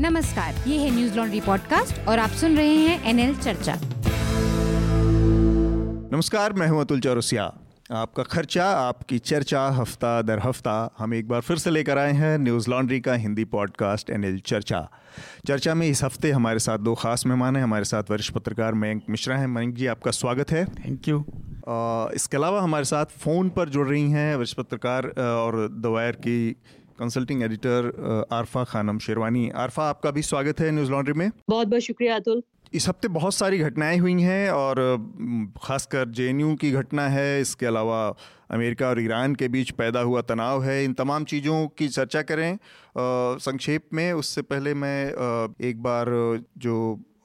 नमस्कार ये है न्यूज़ लॉन्ड्री पॉडकास्ट और आप सुन रहे हैं एनएल चर्चा। नमस्कार मैं हूँ अतुल चौरसिया। आपका खर्चा आपकी चर्चा हफ़्ता दर हफ़्ता हम एक बार फिर से लेकर आए हैं न्यूज़ लॉन्ड्री का हिंदी पॉडकास्ट एनएल चर्चा। चर्चा में इस हफ़्ते हमारे साथ दो खास मेहमान हैं हमारे साथ वरिष्ठ पत्रकार मयंक मिश्रा हैं। मयंक जी आपका स्वागत है। थैंक यू इसके अलावा हमारे साथ फ़ोन पर जुड़ रही हैं वरिष्ठ पत्रकार और दवायर की कंसल्टिंग एडिटर आरफा खानम शेरवानी आरफा आपका भी स्वागत है न्यूज़ लॉन्ड्री में। बहुत बहुत शुक्रिया अतुल। इस हफ़्ते बहुत सारी घटनाएँ हुई हैं और ख़ासकर जे की घटना है इसके अलावा अमेरिका और ईरान के बीच पैदा हुआ तनाव है। इन तमाम चीज़ों की चर्चा करें संक्षेप में। उससे पहले मैं एक बार जो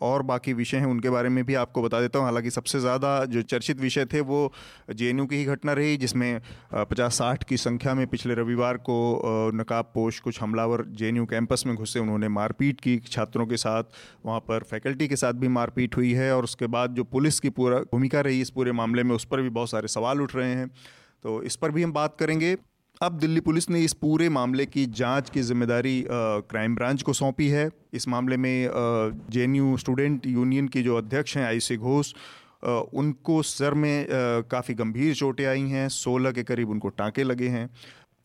और बाकी विषय हैं, उनके बारे में भी आपको बता देता हूँ। हालाँकि सबसे ज़्यादा जो चर्चित विषय थे, वो जेएनयू की ही घटना रही, जिसमें पचास साठ की संख्या में पिछले रविवार को नकाब पोश कुछ हमलावर जेएनयू कैंपस में घुसे। उन्होंने मारपीट की, छात्रों के साथ, वहाँ पर फैकल्टी के साथ भी मारपीट हुई है और उसके बाद जो पुलिस की पूरा भूमिका रही इस पूरे मामले में, उस पर भी बहुत सारे सवाल उठ रहे हैं। तो इस पर भी हम बात करेंगे। अब दिल्ली पुलिस ने इस पूरे मामले की जाँच की ज़िम्मेदारी क्राइम ब्रांच को सौंपी है। इस मामले में जेएनयू स्टूडेंट यूनियन के जो अध्यक्ष हैं आईसी घोष उनको सर में काफ़ी गंभीर चोटें आई हैं। सोलह के करीब उनको टाँके लगे हैं।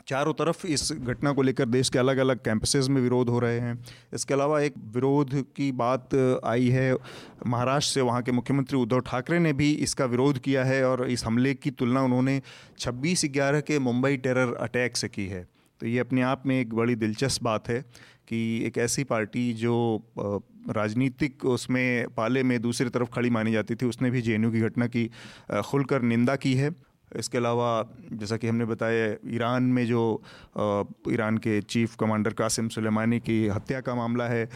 चारों तरफ़ इस घटना को लेकर देश के अलग अलग कैंपसेस में विरोध हो रहे हैं। इसके अलावा एक विरोध की बात आई है। महाराष्ट्र से वहाँ के मुख्यमंत्री उद्धव ठाकरे ने भी इसका विरोध किया है और इस हमले की तुलना उन्होंने 26 ग्यारह के मुंबई टेरर अटैक से की है। तो ये अपने आप में एक बड़ी दिलचस्प बात है कि एक ऐसी पार्टी जो राजनीतिक उसमें पाले में दूसरी तरफ़ खड़ी मानी जाती थी, उसने भी जेएनयू की घटना की खुलकर निंदा की है। इसके अलावा जैसा कि हमने बताया ईरान में जो ईरान के चीफ कमांडर कासिम सुलेमानी की हत्या का मामला है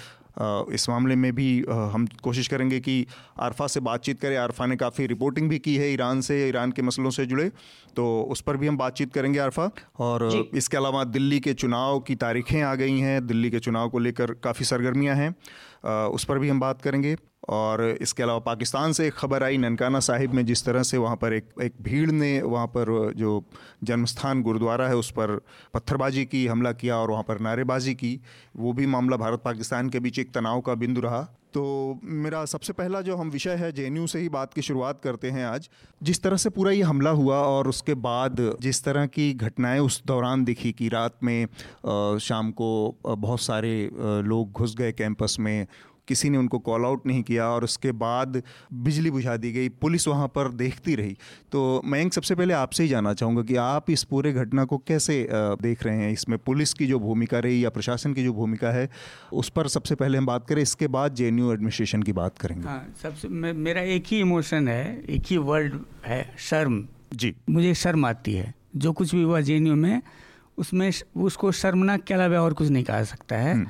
इस मामले में भी हम कोशिश करेंगे कि आरफा से बातचीत करें। आरफा ने काफ़ी रिपोर्टिंग भी की है ईरान से ईरान के मसलों से जुड़े तो उस पर भी हम बातचीत करेंगे आरफा। और इसके अलावा दिल्ली के चुनाव की तारीखें आ गई हैं। दिल्ली के चुनाव को लेकर काफ़ी सरगर्मियाँ हैं। उस पर भी हम बात करेंगे। और इसके अलावा पाकिस्तान से एक खबर आई ननकाना साहिब में, जिस तरह से वहाँ पर एक एक भीड़ ने वहाँ पर जो जन्मस्थान गुरुद्वारा है, उस पर पत्थरबाजी की, हमला किया और वहाँ पर नारेबाजी की, वो भी मामला भारत पाकिस्तान के बीच एक तनाव का बिंदु रहा। तो मेरा सबसे पहला जो हम विषय है, जेएनयू से ही बात की शुरुआत करते हैं आज। जिस तरह से पूरा ये हमला हुआ और उसके बाद जिस तरह की घटनाएँ उस दौरान दिखी कि रात में शाम को बहुत सारे लोग घुस गए कैंपस में किसी ने उनको कॉल आउट नहीं किया और उसके बाद बिजली बुझा दी गई पुलिस वहाँ पर देखती रही। तो मैं सबसे पहले आपसे ही जानना चाहूँगा कि आप इस पूरे घटना को कैसे देख रहे हैं? इसमें पुलिस की जो भूमिका रही या प्रशासन की जो भूमिका है उस पर सबसे पहले हम बात करें इसके बाद जे एडमिनिस्ट्रेशन की बात करेंगे। हाँ सबसे मेरा एक ही इमोशन है एक ही वर्ड है शर्म। जी। मुझे शर्म आती है। जो कुछ भी हुआ जे में उसमें उसको शर्मनाक के अलावा और कुछ नहीं कहा सकता है। हम्म।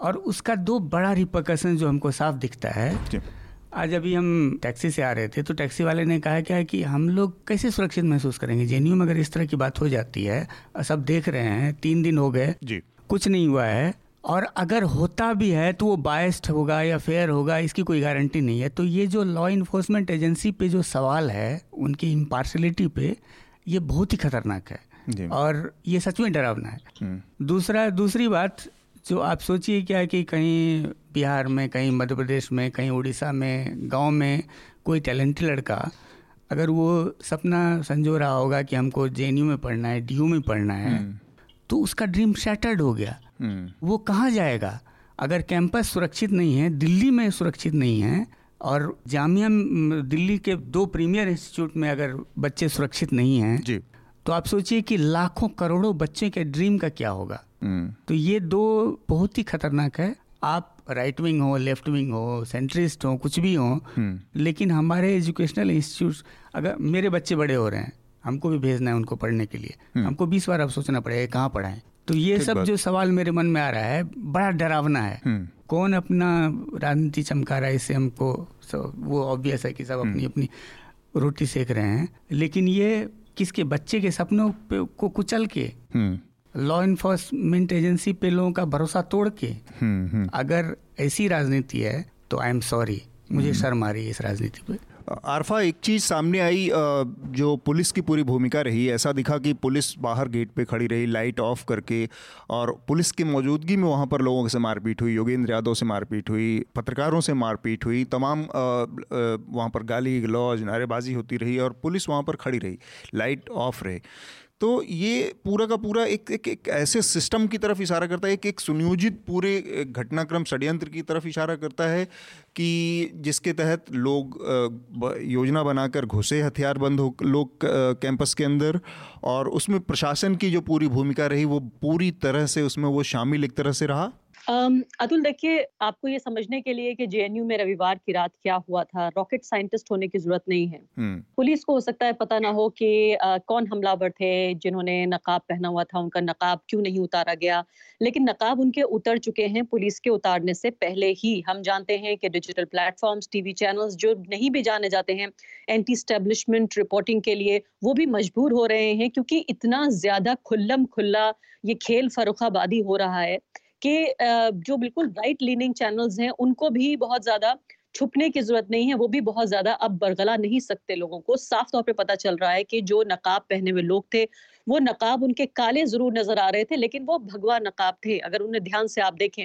और उसका दो बड़ा रिपोकशन जो हमको साफ़ दिखता है। आज अभी हम टैक्सी से आ रहे थे तो टैक्सी वाले ने कहा क्या है कि हम लोग कैसे सुरक्षित महसूस करेंगे? जेन्यू में अगर इस तरह की बात हो जाती है सब देख रहे हैं तीन दिन हो गए जी। कुछ नहीं हुआ है और अगर होता भी है तो वो बायस्ड होगा या फेयर होगा इसकी कोई गारंटी नहीं है। तो ये जो लॉ इन्फोर्समेंट एजेंसी पे जो सवाल है उनकी इम्पार्शलिटी पे ये बहुत ही खतरनाक है। और ये सच में डरावना है। हम्म। दूसरा दूसरी बात जो आप सोचिए क्या कि कहीं बिहार में कहीं मध्य प्रदेश में कहीं उड़ीसा में गाँव में कोई टैलेंटेड लड़का अगर वो सपना संजो रहा होगा कि हमको जेएनयू में पढ़ना है डीयू में पढ़ना है हम्म। तो उसका ड्रीम शैटर्ड हो गया हम्म। वो कहाँ जाएगा अगर कैंपस सुरक्षित नहीं है दिल्ली में सुरक्षित नहीं है और जामिया दिल्ली के दो प्रीमियर इंस्टीट्यूट में अगर बच्चे सुरक्षित नहीं हैं तो आप सोचिए कि लाखों करोड़ों बच्चे के ड्रीम का क्या होगा। तो ये दो बहुत ही खतरनाक है। आप राइट विंग हो लेफ़्ट विंग हो सेंट्रिस्ट हो कुछ भी हो हम्म। लेकिन हमारे एजुकेशनल इंस्टीट्यूट अगर मेरे बच्चे बड़े हो रहे हैं हमको भी भेजना है उनको पढ़ने के लिए। हम्म। हमको बीस बार अब सोचना पड़ेगा कहाँ पढ़ाएँ? तो ये सब जो सवाल मेरे मन में आ रहा है बड़ा डरावना है। कौन अपना राजनीति चमका रहा है इससे हमको वो ऑब्वियस है कि सब अपनी अपनी रोटी सेक रहे हैं। लेकिन ये किसके बच्चे के सपनों को कुचल के लॉ इन्फोर्समेंट एजेंसी पे लोगों का भरोसा तोड़ के हम्म, हम्म। अगर ऐसी राजनीति है तो आई एम सॉरी मुझे हम्म। शर्म आ रही है इस राजनीति पे आरफा एक चीज़ सामने आई जो पुलिस की पूरी भूमिका रही ऐसा दिखा कि पुलिस बाहर गेट पे खड़ी रही लाइट ऑफ़ करके और पुलिस की मौजूदगी में वहाँ पर लोगों से मारपीट हुई योगेंद्र यादव से मारपीट हुई पत्रकारों से मारपीट हुई तमाम वहाँ पर गाली गलौज नारेबाजी होती रही और पुलिस वहाँ पर खड़ी रही लाइट ऑफ़ रहे तो ये पूरा का पूरा एक एक, एक ऐसे सिस्टम की तरफ़ इशारा करता है एक एक सुनियोजित पूरे घटनाक्रम षड्यंत्र की तरफ़ इशारा करता है कि जिसके तहत लोग योजना बनाकर घुसे हथियारबंद हो लोग कैंपस के अंदर और उसमें प्रशासन की जो पूरी भूमिका रही वो पूरी तरह से उसमें वो शामिल एक तरह से रहा। अतुल देखिए आपको ये समझने के लिए कि जेएनयू में रविवार की रात क्या हुआ था? रॉकेट साइंटिस्ट होने की ज़रूरत नहीं है। हम्म। पुलिस को हो सकता है पता ना हो कि कौन हमलावर थे जिन्होंने नकाब पहना हुआ था? उनका नकाब क्यों नहीं उतारा गया? लेकिन नकाब उनके उतर चुके हैं पुलिस के उतारने से पहले ही। हम जानते हैं कि डिजिटल प्लेटफॉर्म्स टीवी चैनल्स जो नहीं भी जाने जाते हैं एंटी स्टेब्लिशमेंट रिपोर्टिंग के लिए वो भी मजबूर हो रहे हैं क्योंकि इतना ज़्यादा खुल्लम खुल्ला ये खेल फरुखाबादी हो रहा है। कि जो बिल्कुल राइट लीनिंग चैनल्स हैं, उनको भी बहुत ज़्यादा छुपने की ज़रूरत नहीं है, वो भी बहुत ज़्यादा अब बरगला नहीं सकते लोगों को। साफ़ तौर पे पता चल रहा है कि जो नकाब पहने हुए लोग थे, वो नकाब उनके काले ज़रूर नज़र आ रहे थे, लेकिन वो भगवा नकाब थे। अगर उन्हें ध्यान से आप देखें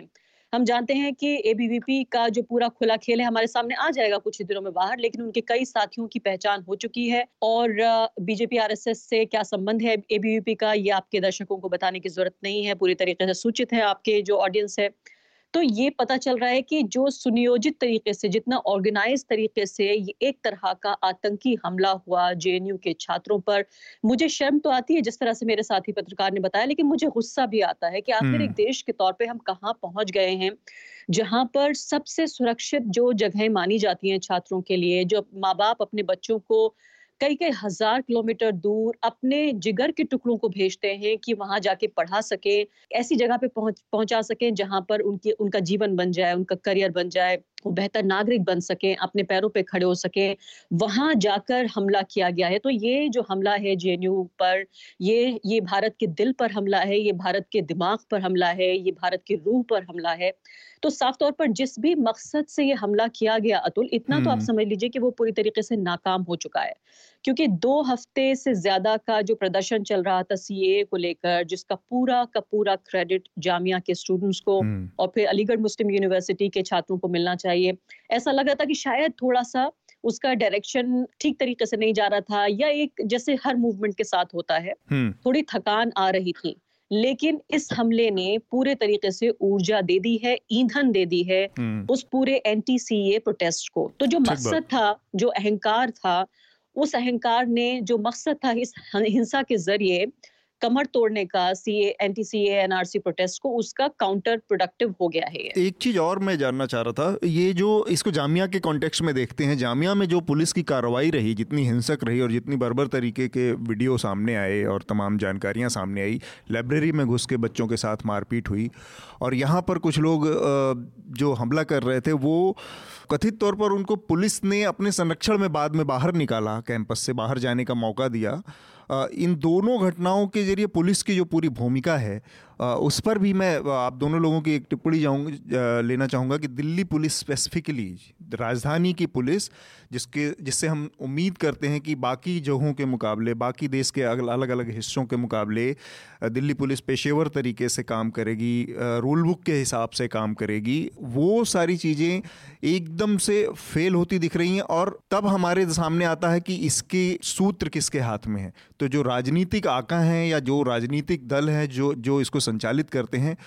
हम जानते हैं कि एबीवीपी का जो पूरा खुला खेल है हमारे सामने आ जाएगा कुछ ही दिनों में बाहर, लेकिन उनके कई साथियों की पहचान हो चुकी है। और बीजेपी आरएसएस से क्या संबंध है एबीवीपी का, ये आपके दर्शकों को बताने की ज़रूरत नहीं है। पूरी तरीके से सूचित है आपके जो ऑडियंस है। तो ये पता चल रहा है कि जो सुनियोजित तरीके से जितना ऑर्गेनाइज तरीके से एक तरह का आतंकी हमला हुआ जेएनयू के छात्रों पर मुझे शर्म तो आती है जिस तरह से मेरे साथी पत्रकार ने बताया लेकिन मुझे गुस्सा भी आता है कि आखिर एक हम्म। देश के तौर पर हम कहाँ पहुँच गए हैं जहाँ पर सबसे सुरक्षित जो जगह मानी जाती हैं छात्रों के लिए जो माँ बाप अपने बच्चों को कई कई हज़ार किलोमीटर दूर अपने जिगर के टुकड़ों को भेजते हैं कि वहाँ जाके पढ़ा सके ऐसी जगह पे पहुँच पहुँचा सके जहाँ पर उनकी उनका जीवन बन जाए उनका करियर बन जाए वो बेहतर नागरिक बन सके अपने पैरों पे खड़े हो सके। वहाँ जाकर हमला किया गया है। तो ये जो हमला है जेएनयू पर ये ये भारत के दिल पर हमला है ये भारत के दिमाग पर हमला है ये भारत की रूह पर हमला है। तो साफ़ तौर पर जिस भी मकसद से ये हमला किया गया अतुल इतना तो आप हम्म। समझ लीजिए कि वो पूरी तरीके से नाकाम हो चुका है। क्योंकि दो हफ़्ते से ज़्यादा का जो प्रदर्शन चल रहा था सीए को लेकर जिसका पूरा का पूरा क्रेडिट जामिया के स्टूडेंट्स को हम्म। और फिर अलीगढ़ मुस्लिम यूनिवर्सिटी के छात्रों को मिलना चाहिए ऐसा लग रहा था कि शायद थोड़ा सा उसका डायरेक्शन ठीक तरीके से नहीं जा रहा था या एक जैसे हर मूवमेंट के साथ होता है हम्म। थोड़ी थकान आ रही थी लेकिन इस हमले ने पूरे तरीके से ऊर्जा दे दी है ईंधन दे दी है हम्म। उस पूरे एंटी सी प्रोटेस्ट को तो जो मकसद था जो अहंकार था उस अहंकार ने जो मकसद था इस हिंसा के ज़रिए कमर तोड़ने का C anti C NRC protest को उसका काउंटर प्रोडक्टिव हो गया है एक चीज़ और मैं जानना चाह रहा था, ये जो इसको जामिया के कॉन्टेक्स्ट में देखते हैं, जामिया में जो पुलिस की कार्रवाई रही, जितनी हिंसक रही और जितनी बर्बर तरीके के वीडियो सामने आए और तमाम जानकारियाँ सामने आई लाइब्रेरी में घुस के बच्चों के साथ मारपीट हुई और यहाँ पर कुछ लोग जो हमला कर रहे थे, वो कथित तौर पर उनको पुलिस ने अपने संरक्षण में बाद में बाहर निकाला, कैंपस से बाहर जाने का मौका दिया। इन दोनों घटनाओं के ज़रिए पुलिस की जो पूरी भूमिका है उस पर भी मैं आप दोनों लोगों की एक टिप्पणी जाऊँगा लेना चाहूँगा कि दिल्ली पुलिस स्पेसिफिकली राजधानी की पुलिस, जिसके, जिससे हम उम्मीद करते हैं कि बाकी जगहों के मुकाबले, बाकी देश के अलग अलग हिस्सों के मुकाबले दिल्ली पुलिस पेशेवर तरीके से काम करेगी रूल बुक के हिसाब से काम करेगी। वो सारी चीज़ें एकदम से फेल होती दिख रही हैं और तब हमारे सामने आता है कि इसके सूत्र किसके हाथ में है। तो जो राजनीतिक आका हैं या जो राजनीतिक दल हैं, जो जो इसको संचालित करते हैं।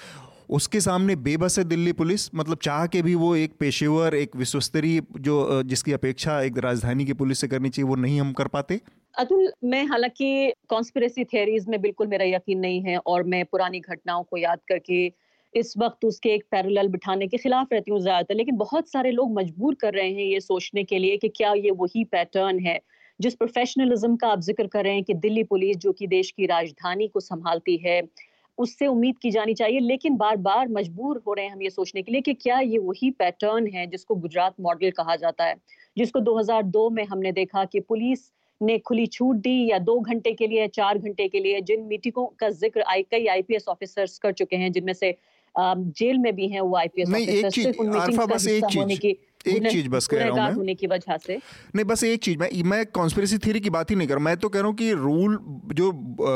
उसके सामने बेबस है दिल्ली पुलिस। मतलब चाह के भी वो एक पेशेवर, एक विश्वस्तरीय जो जिसकी अपेक्षा एक राजधानी की पुलिस से करनी चाहिए, वो नहीं हम कर पाते। अतुल, मैं हालाँकि कॉन्स्पिरेसी थियरीज में बिल्कुल मेरा यकीन नहीं है और मैं पुरानी घटनाओं को याद करके इस वक्त उसके एक पैरेलल बिठाने के खिलाफ रहती हूँ ज़्यादातर। लेकिन बहुत सारे लोग मजबूर कर रहे हैं ये सोचने के लिए कि क्या ये वही पैटर्न है जिस प्रोफेशनलिज्म का आप ज़िक्र कर रहे हैं कि दिल्ली पुलिस, जो कि देश की राजधानी को संभालती है उससे उम्मीद की जानी चाहिए लेकिन बार बार मजबूर हो रहे हैं हम ये सोचने के लिए कि क्या ये वही पैटर्न है जिसको गुजरात मॉडल कहा जाता है जिसको 2002 में हमने देखा कि पुलिस ने खुली छूट दी या दो घंटे के लिए चार घंटे के लिए जिन मीटिंगों का ज़िक्र आई कई आईपीएस ऑफिसर्स कर चुके हैं जिनमें से जेल में भी हैं वो आईपीएस ऑफिसर्स का की एक चीज़ बस कह रहा हूँ की वजह से। नहीं बस एक चीज़ मैं मैं कॉन्स्पिरेसी थ्योरी की बात ही नहीं कर मैं तो कह रहा हूँ कि रूल जो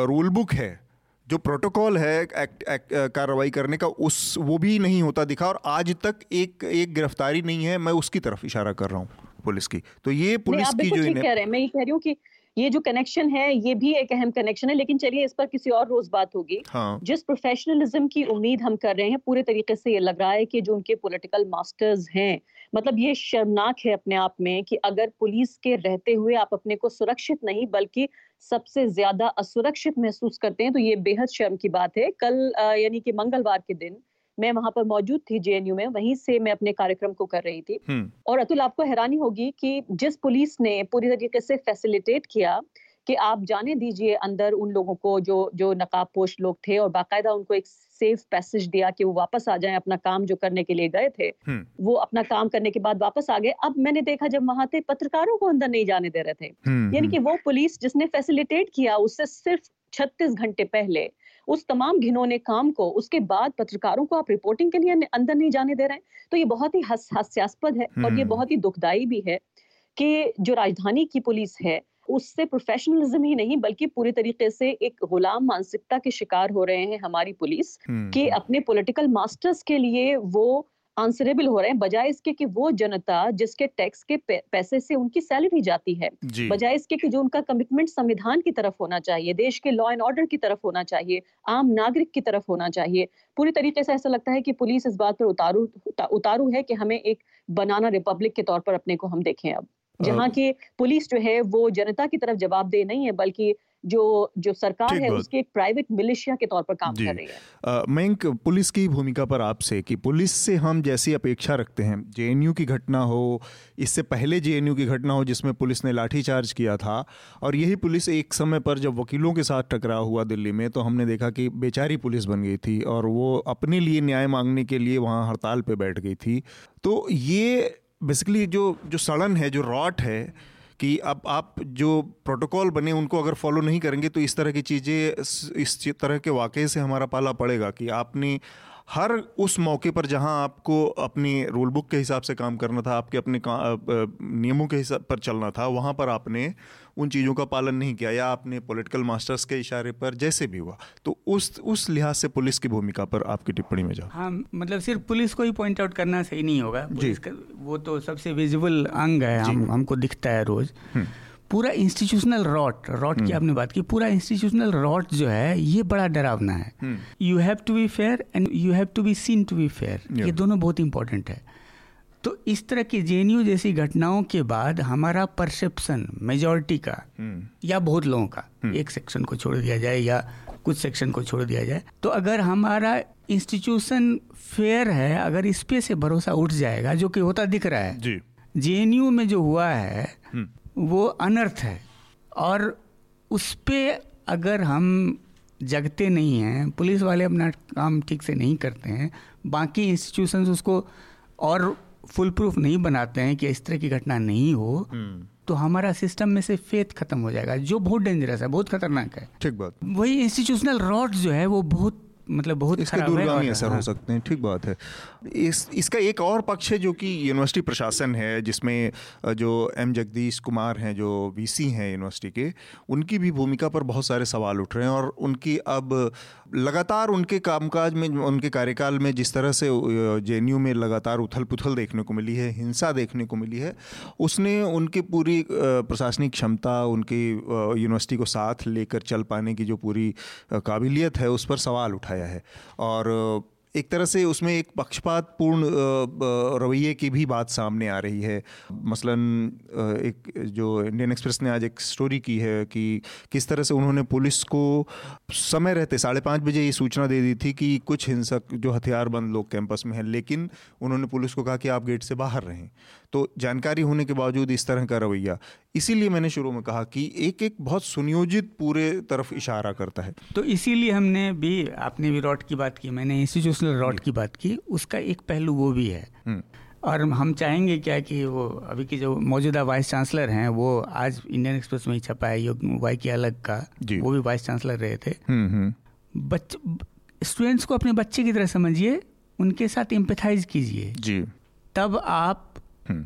रूल बुक है जो प्रोटोकॉल है कार्रवाई करने का उस वो भी नहीं होता दिखा और आज तक एक एक गिरफ्तारी नहीं है मैं उसकी तरफ़ इशारा कर रहा हूँ पुलिस की। तो ये पुलिस की जो कह रहे हैं। मैं ये कह रही हूँ कि ये जो कनेक्शन है ये भी एक अहम कनेक्शन है लेकिन चलिए इस पर किसी और रोज बात होगी हाँ. जिस प्रोफेशनलिज्म की उम्मीद हम कर रहे हैं पूरे तरीके से ये लग रहा है कि जो उनके पॉलिटिकल मास्टर्स हैं मतलब ये शर्मनाक है अपने आप में कि अगर पुलिस के रहते हुए आप अपने को सुरक्षित नहीं बल्कि सबसे ज़्यादा असुरक्षित महसूस करते हैं तो ये बेहद शर्म की बात है कल यानी कि मंगलवार के दिन मैं वहाँ पर मौजूद थी जेएनयू में वहीं से मैं अपने कार्यक्रम को कर रही थी। हम्म। और अतुल आपको हैरानी होगी कि जिस पुलिस ने पूरी तरीके से फैसिलिटेट किया कि आप जाने दीजिए अंदर उन लोगों को जो जो नकाब पोश लोग थे और बाकायदा उनको एक सेफ़ पैसेज दिया कि वो वापस आ जाएँ अपना काम जो करने के लिए गए थे। हम्म। वो अपना काम करने के बाद वापस आ गए। अब मैंने देखा जब वहाँ थे पत्रकारों को अंदर नहीं जाने दे रहे थे। हम्म, यानी कि वो पुलिस जिसने फैसिलिटेट किया उससे सिर्फ़ छत्तीस घंटे पहले उस तमाम घिनौने काम को उसके बाद पत्रकारों को आप रिपोर्टिंग के लिए अंदर नहीं जाने दे रहे हैं तो ये बहुत ही हास्यास्पद है और ये हम्म। बहुत ही दुखदायी भी है कि जो राजधानी की पुलिस है उससे प्रोफेशनलिज्म ही नहीं बल्कि पूरी तरीके से एक गुलाम मानसिकता के शिकार हो रहे हैं हमारी पुलिस हम्म, कि। अपने पॉलिटिकल मास्टर्स के लिए वो आंसरेबल हो रहे हैं बजाय इसके कि वो जनता जिसके टैक्स के पैसे से उनकी सैलरी जाती है बजाय इसके कि जो उनका कमिटमेंट संविधान की तरफ़ होना चाहिए देश के लॉ एंड ऑर्डर की तरफ़ होना चाहिए आम नागरिक की तरफ़ होना चाहिए पूरी तरीके से ऐसा लगता है कि पुलिस इस बात पर उतारू उतारू है कि हमें एक बनाना रिपब्लिक के तौर पर अपने को हम देखें अब जहाँ की पुलिस जो है वो जनता की तरफ़ जवाबदेह नहीं है बल्कि जो जो सरकार है उसके एक प्राइवेट मिलिशिया के तौर पर काम कर रही है। मयंक पुलिस की भूमिका पर आपसे कि पुलिस से हम जैसी अपेक्षा रखते हैं जेएनयू की घटना हो इससे पहले जेएनयू की घटना हो जिसमें पुलिस ने लाठीचार्ज किया था और यही पुलिस एक समय पर जब वकीलों के साथ टकरा हुआ दिल्ली में तो हमने देखा कि बेचारी पुलिस बन गई थी और वो अपने लिए न्याय मांगने के लिए वहाँ हड़ताल पर बैठ गई थी। तो ये बेसिकली जो जो सड़न है जो रॉट है कि अब आप जो प्रोटोकॉल बने उनको अगर फॉलो नहीं करेंगे तो इस तरह की चीज़ें, इस तरह के वाक़े से हमारा पाला पड़ेगा कि आपने हर उस मौके पर जहाँ आपको अपनी रूल बुक के हिसाब से काम करना था आपके अपने नियमों के हिसाब पर चलना था वहाँ पर आपने उन चीज़ों का पालन नहीं किया या आपने पॉलिटिकल मास्टर्स के इशारे पर जैसे भी हुआ तो उस उस लिहाज से पुलिस की भूमिका पर आपकी टिप्पणी में जाओ। हाँ मतलब सिर्फ़ पुलिस को ही पॉइंट आउट करना सही नहीं होगा। जी। वो तो सबसे विजिबल अंग है हम हमको दिखता है रोज़। हम्म। पूरा इंस्टीट्यूशनल रॉट रॉट की हम्म। आपने बात की पूरा इंस्टीट्यूशनल रॉट जो है ये बड़ा डरावना है you have to be fair and you have to be seen to be fair ये दोनों बहुत इंपॉर्टेंट है तो इस तरह की जेएनयू जैसी घटनाओं के बाद हमारा परसेप्शन मेजोरिटी का hmm. या बहुत लोगों का hmm. एक सेक्शन को छोड़ दिया जाए या कुछ सेक्शन को छोड़ दिया जाए तो अगर हमारा इंस्टीट्यूशन फेयर है अगर इस पे से भरोसा उठ जाएगा जो कि होता दिख रहा है जेएनयू में जो हुआ है. वो अनर्थ है। और उस पर अगर हम जगते नहीं हैं पुलिस वाले अपना काम ठीक से नहीं करते हैं बाकी इंस्टीट्यूशंस उसको और फुल प्रूफ नहीं बनाते हैं कि इस तरह की घटना नहीं हो हम्म। तो हमारा सिस्टम में से फेथ खत्म हो जाएगा जो बहुत डेंजरस है बहुत खतरनाक है। ठीक बात। वही इंस्टीट्यूशनल रॉड जो है वो बहुत मतलब बहुत इसके दूरगामी असर हाँ। हो। सकते हैं ठीक बात है। इस इसका एक और पक्ष है जो कि यूनिवर्सिटी प्रशासन है जिसमें जो एम जगदीश कुमार हैं जो वीसी हैं यूनिवर्सिटी के उनकी भी भूमिका पर बहुत सारे सवाल उठ रहे हैं और उनकी अब लगातार उनके कामकाज में उनके कार्यकाल में जिस तरह से जेएनयू में लगातार उथल पुथल देखने को मिली है हिंसा देखने को मिली है उसने उनकी पूरी प्रशासनिक क्षमता उनकी यूनिवर्सिटी को साथ लेकर चल पाने की जो पूरी काबिलियत है उस पर सवाल उठाया दिखाया है। और, एक तरह से उसमें एक पक्षपात पूर्ण रवैये की भी बात सामने आ रही है। मसलन एक, जो इंडियन एक्सप्रेस ने आज एक स्टोरी की है कि किस तरह से उन्होंने पुलिस को समय रहते, साढ़े पाँच बजे ये सूचना दे दी थी कि कुछ हिंसक, जो हथियारबंद लोग कैंपस में हैं, लेकिन उन्होंने पुलिस को कहा कि आप गेट से बाहर रहें। तो जानकारी होने के बावजूद इस तरह का रवैया। इसीलिए मैंने शुरू में कहा कि एक एक बहुत सुनियोजित पूरे तरफ़ इशारा करता है तो इसीलिए हमने भी आपने भी रॉट की बात की मैंने इंस्टीट्यूशनल रॉट की बात की उसका एक पहलू वो भी है हम्म। और हम चाहेंगे क्या कि वो अभी की जो मौजूदा वाइस चांसलर हैं वो आज इंडियन एक्सप्रेस में ही छपा है योग वाई की अलग का वो भी वाइस चांसलर रहे थे हम्म, हम्म। बच्चे स्टूडेंट्स को अपने बच्चे की तरह समझिए उनके साथ एम्पथाइज कीजिए जी तब आप।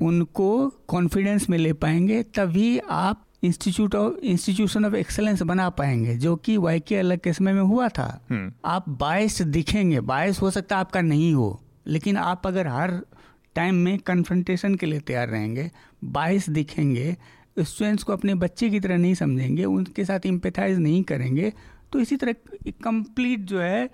उनको कॉन्फिडेंस में ले पाएँगे तभी आप institute of institution of excellence बना पाएँगे जो कि वाई के अलग के समय में हुआ था हम्म। आप बायस दिखेंगे बायस हो सकता आपका नहीं हो लेकिन आप अगर हर टाइम में कन्फ्रंटेशन के लिए तैयार रहेंगे बायस दिखेंगे स्टूडेंट्स को अपने बच्चे की तरह नहीं समझेंगे उनके साथ इम्पेथाइज नहीं करेंगे तो इसी तरह कंप्लीट जो है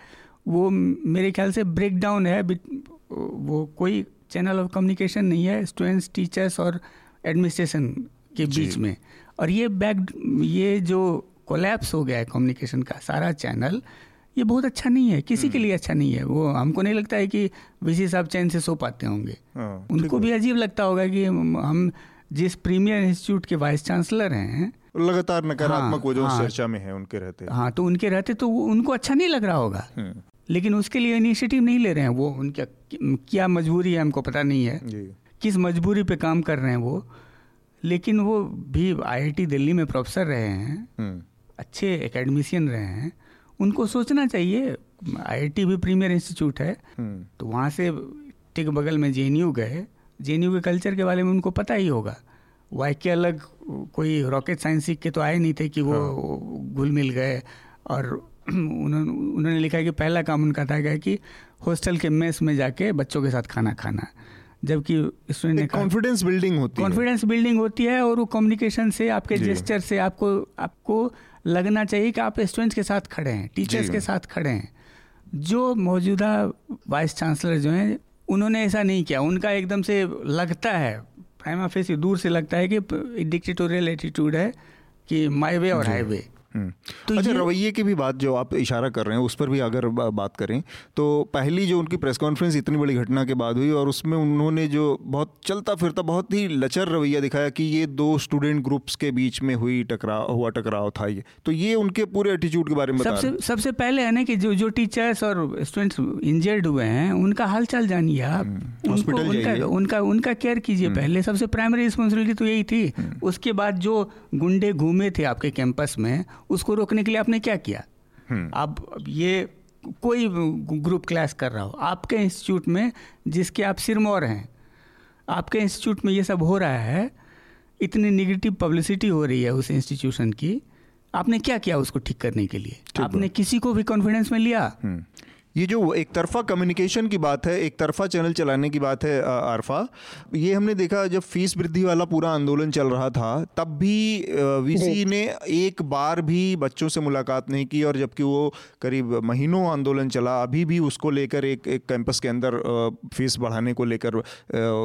वो मेरे ख्याल से ब्रेक डाउन है वो कोई चैनल ऑफ़ कम्युनिकेशन नहीं है स्टूडेंट्स टीचर्स और एडमिनिस्ट्रेशन के बीच में। और ये बैक ये जो कोलैप्स हो गया है कम्युनिकेशन का सारा चैनल ये बहुत अच्छा नहीं है। किसी के हम्म। लिए अच्छा नहीं है। वो हमको नहीं लगता है कि वीसी साहब चैन से सो पाते होंगे। हाँ, उनको भी अजीब लगता होगा कि हम जिस प्रीमियर इंस्टीट्यूट के वाइस चांसलर हैं लगातार नकारात्मक हाँ, हाँ, चर्चा में है उनके रहते हाँ। तो उनके रहते तो उनको अच्छा नहीं लग रहा होगा। हम्म। लेकिन उसके लिए इनिशिएटिव नहीं ले रहे हैं वो उनका क्या मजबूरी है हमको पता नहीं है किस मजबूरी पे काम कर रहे हैं वो लेकिन वो भी आईआईटी दिल्ली में प्रोफेसर रहे हैं हम्म। अच्छे एकेडमिशियन रहे हैं उनको सोचना चाहिए आईआईटी भी प्रीमियर इंस्टीट्यूट है हम्म। तो वहाँ से टिक बगल में जेएनयू गए जेएनयू के कल्चर के बारे में उनको पता ही होगा वाई के अलग कोई रॉकेट साइंस सीख के तो आए नहीं थे कि वो हाँ। घुल मिल गए और उन्होंने उन्होंने लिखा है कि पहला काम उनका था क्या कि हॉस्टल के मेस में जाके बच्चों के साथ खाना खाना। जबकि स्टूडेंट ने कॉन्फिडेंस बिल्डिंग होती है। कॉन्फिडेंस बिल्डिंग होती है और वो कम्युनिकेशन से आपके जेस्टर से आपको आपको लगना चाहिए कि आप स्टूडेंट्स के साथ खड़े हैं टीचर्स के साथ खड़े हैं। जो मौजूदा वाइस चांसलर जो हैं उन्होंने ऐसा नहीं किया। उनका एकदम से लगता है प्राइम ऑफ़िस दूर से लगता है कि डिक्टेटोरियल एटीट्यूड है कि माई वे और हाईवे हम्म। तो अच्छा रवैये की भी बात जो आप इशारा कर रहे हैं उस पर भी अगर बात करें तो पहली जो उनकी प्रेस कॉन्फ्रेंस इतनी बड़ी घटना के बाद हुई और उसमें उन्होंने जो बहुत चलता फिरता बहुत ही लचर रवैया दिखाया कि ये दो स्टूडेंट ग्रुप्स के बीच में हुई टकराव हुआ टकराव था ये। तो ये उनके पूरे एटीट्यूड के बारे में सबसे सबसे पहले है ना कि जो जो टीचर्स और स्टूडेंट्स इंजर्ड हुए हैं उनका हाल चाल जानिए आप। हम्म, उनको उनका उनका उनका केयर कीजिए हम्म। पहले। सबसे प्राइमरी रिस्पॉन्सिबिलिटी तो यही थी। उसके बाद जो गुंडे घूमे थे आपके कैंपस में उसको रोकने के लिए आपने क्या किया? आप ये कोई ग्रुप क्लास कर रहा हो आपके इंस्टीट्यूट में जिसके आप सिरमौर हैं आपके इंस्टीट्यूट में ये सब हो रहा है इतनी निगेटिव पब्लिसिटी हो रही है उस इंस्टीट्यूशन की आपने क्या किया उसको ठीक करने के लिए? आपने किसी को भी कॉन्फिडेंस में लिया? हम्म। ये जो एक तरफा कम्युनिकेशन की बात है एक तरफा चैनल चलाने की बात है आरफा ये हमने देखा जब फ़ीस वृद्धि वाला पूरा आंदोलन चल रहा था तब भी वीसी ने एक बार भी बच्चों से मुलाकात नहीं की और जबकि वो करीब महीनों आंदोलन चला अभी भी उसको लेकर एक एक कैंपस के अंदर फ़ीस बढ़ाने को लेकर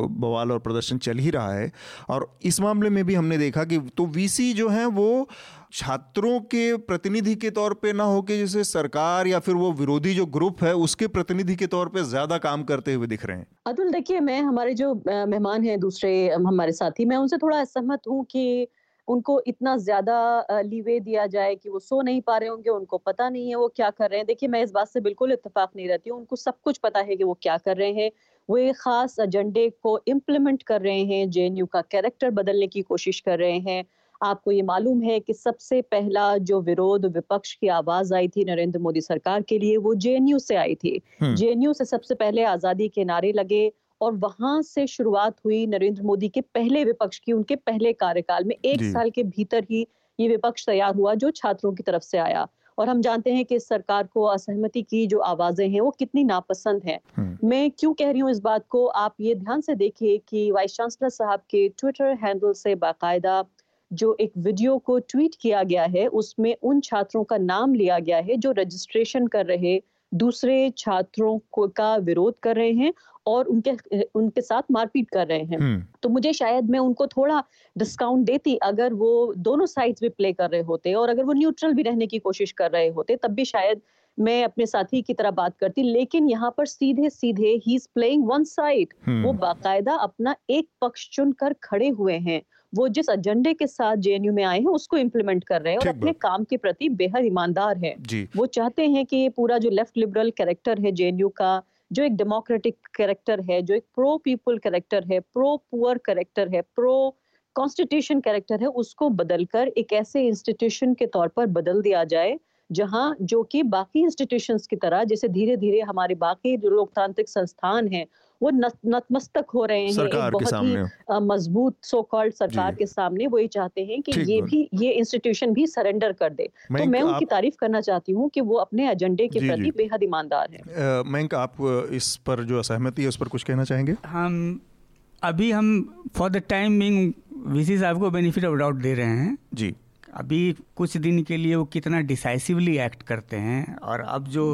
बवाल और प्रदर्शन चल ही रहा है। और इस मामले में भी हमने देखा कि तो वीसी जो है वो छात्रों के प्रतिनिधि के तौर पे ना हो के जैसे सरकार या फिर वो विरोधी जो ग्रुप है, उसके प्रतिनिधि के तौर पे ज़्यादा काम करते हुए दिख रहे हैं। अतुल, देखिए, मैं हमारे जो मेहमान हैं, दूसरे हमारे साथी, मैं उनसे थोड़ा असहमत हूँ कि उनको इतना ज़्यादा लीवे दिया जाए कि वो सो नहीं पा रहे होंगे, उनको पता नहीं है वो क्या कर रहे हैं। देखिए, मैं इस बात से बिल्कुल इतफाक नहीं रहती हूँ, उनको सब कुछ पता है कि वो क्या कर रहे हैं। वो एक खास एजेंडे को इम्प्लीमेंट कर रहे हैं, जेएनयू का कैरेक्टर बदलने की कोशिश कर रहे हैं। आपको ये मालूम है कि सबसे पहला जो विरोध विपक्ष की आवाज़ आई थी नरेंद्र मोदी सरकार के लिए वो जेएनयू से आई थी। हम्म। से सबसे पहले आज़ादी के नारे लगे और वहाँ से शुरुआत हुई नरेंद्र मोदी के पहले विपक्ष की उनके पहले कार्यकाल में एक साल के भीतर ही ये विपक्ष तैयार हुआ जो छात्रों की तरफ़ से आया। और हम जानते हैं कि सरकार को असहमति की जो आवाज़ें हैं वो कितनी नापसंद हैं। हम्म। मैं क्यों कह रही हूँ इस बात को? आप ये ध्यान से देखिए कि वाइस चांसलर साहब के ट्विटर हैंडल से बाकायदा जो एक वीडियो को ट्वीट किया गया है उसमें उन छात्रों का नाम लिया गया है जो रजिस्ट्रेशन कर रहे दूसरे छात्रों को का विरोध कर रहे हैं और उनके उनके साथ मारपीट कर रहे हैं। हम्म। तो मुझे शायद मैं उनको थोड़ा डिस्काउंट देती अगर वो दोनों साइड्स भी प्ले कर रहे होते और अगर वो न्यूट्रल भी रहने की कोशिश कर रहे होते तब भी शायद मैं अपने साथी की तरह बात करती। लेकिन यहाँ पर सीधे सीधे ही इज़ प्लेइंग वन साइड वो बाकायदा अपना एक पक्ष चुनकर खड़े हुए हैं। वो जिस एजेंडे के साथ जेएनयू में आए हैं उसको इम्प्लीमेंट कर रहे हैं और अपने काम के प्रति बेहद ईमानदार है। वो चाहते हैं कि ये पूरा जो लेफ़्ट लिबरल कैरेक्टर है जेएनयू का जो एक डेमोक्रेटिक कैरेक्टर है जो एक प्रो पीपल कैरेक्टर है प्रो पुअर कैरेक्टर है प्रो कॉन्स्टिट्यूशन कैरेक्टर है उसको बदलकर एक ऐसे इंस्टीट्यूशन के तौर पर बदल दिया जाए जहाँ जो कि बाकी इंस्टीट्यूशंस की तरह जैसे धीरे धीरे हमारे बाकी जो लोकतांत्रिक संस्थान हैं वो नतमस्तक हो रहे हैं एक बहुत ही मज़बूत सो कॉल्ड सरकार के सामने वो ये चाहते हैं कि ये भी ये इंस्टीट्यूशन भी सरेंडर कर दे। तो मैं उनकी तारीफ़ करना चाहती हूँ कि वो अपने एजेंडे के प्रति बेहद ईमानदार है। मैं आप इस पर जो असहमति है उस पर कुछ कहना चाहेंगे? हम अभी हम for the time being VC साहब को बेनिफिट ऑफ़ डाउट दे रहे हैं। जी। अभी कुछ दिन के लिए वो कितना डिसाइसिवली एक्ट करते हैं और अब जो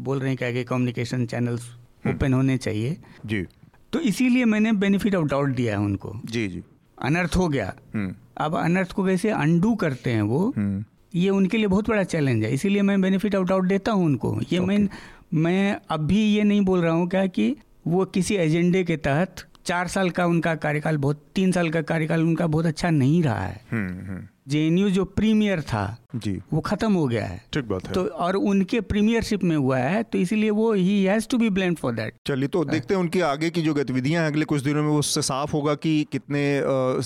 बोल रहे हैं क्या कि कम्युनिकेशन चैनल्स ओपन होने चाहिए। जी। तो इसीलिए मैंने बेनिफिट ऑफ़ डाउट दिया है उनको। जी जी। अनर्थ हो गया। हम्म। अब अनर्थ को कैसे अंडू करते हैं वो हम्म। ये उनके लिए बहुत बड़ा चैलेंज है। इसीलिए मैं बेनिफिट ऑफ़ डाउट देता हूँ उनको। ये मैं मैं अभी ये नहीं बोल रहा हूँ क्या कि वो किसी एजेंडे के तहत चार साल का उनका कार्यकाल बहुत तीन साल का कार्यकाल उनका बहुत अच्छा नहीं रहा है। हम्म, जे जो प्रीमियर था जी। वो खत्म हो गया है। ठीक बात है। तो और उनके प्रीमियरशिप में हुआ है तो इसीलिए वो he has to be blame for that चलिए तो देखते हैं उनकी आगे की जो गतिविधियाँ हैं अगले कुछ दिनों में उससे साफ़ होगा कि कितने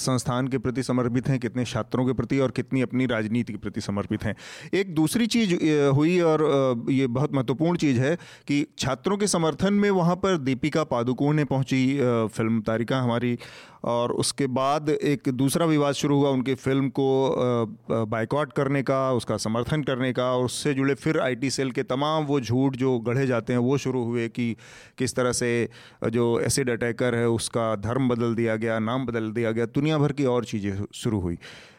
संस्थान के प्रति समर्पित हैं कितने छात्रों के प्रति और कितनी अपनी राजनीति के प्रति समर्पित हैं। एक दूसरी चीज़ हुई और ये बहुत महत्वपूर्ण चीज़ है कि छात्रों के समर्थन में वहाँ पर दीपिका पादुकोण ने पहुँची फ़िल्म तारिका हमारी और उसके बाद एक दूसरा विवाद शुरू हुआ उनकी फ़िल्म को बाइकआउट करने का। उसका समर्थन करने का और उससे जुड़े फिर आईटी सेल के तमाम वो झूठ जो गढ़े जाते हैं, वो शुरू हुए कि किस तरह से जो एसिड अटैकर है, उसका धर्म बदल दिया गया, नाम बदल दिया गया, दुनिया भर की और चीज़ें शुरू हुई।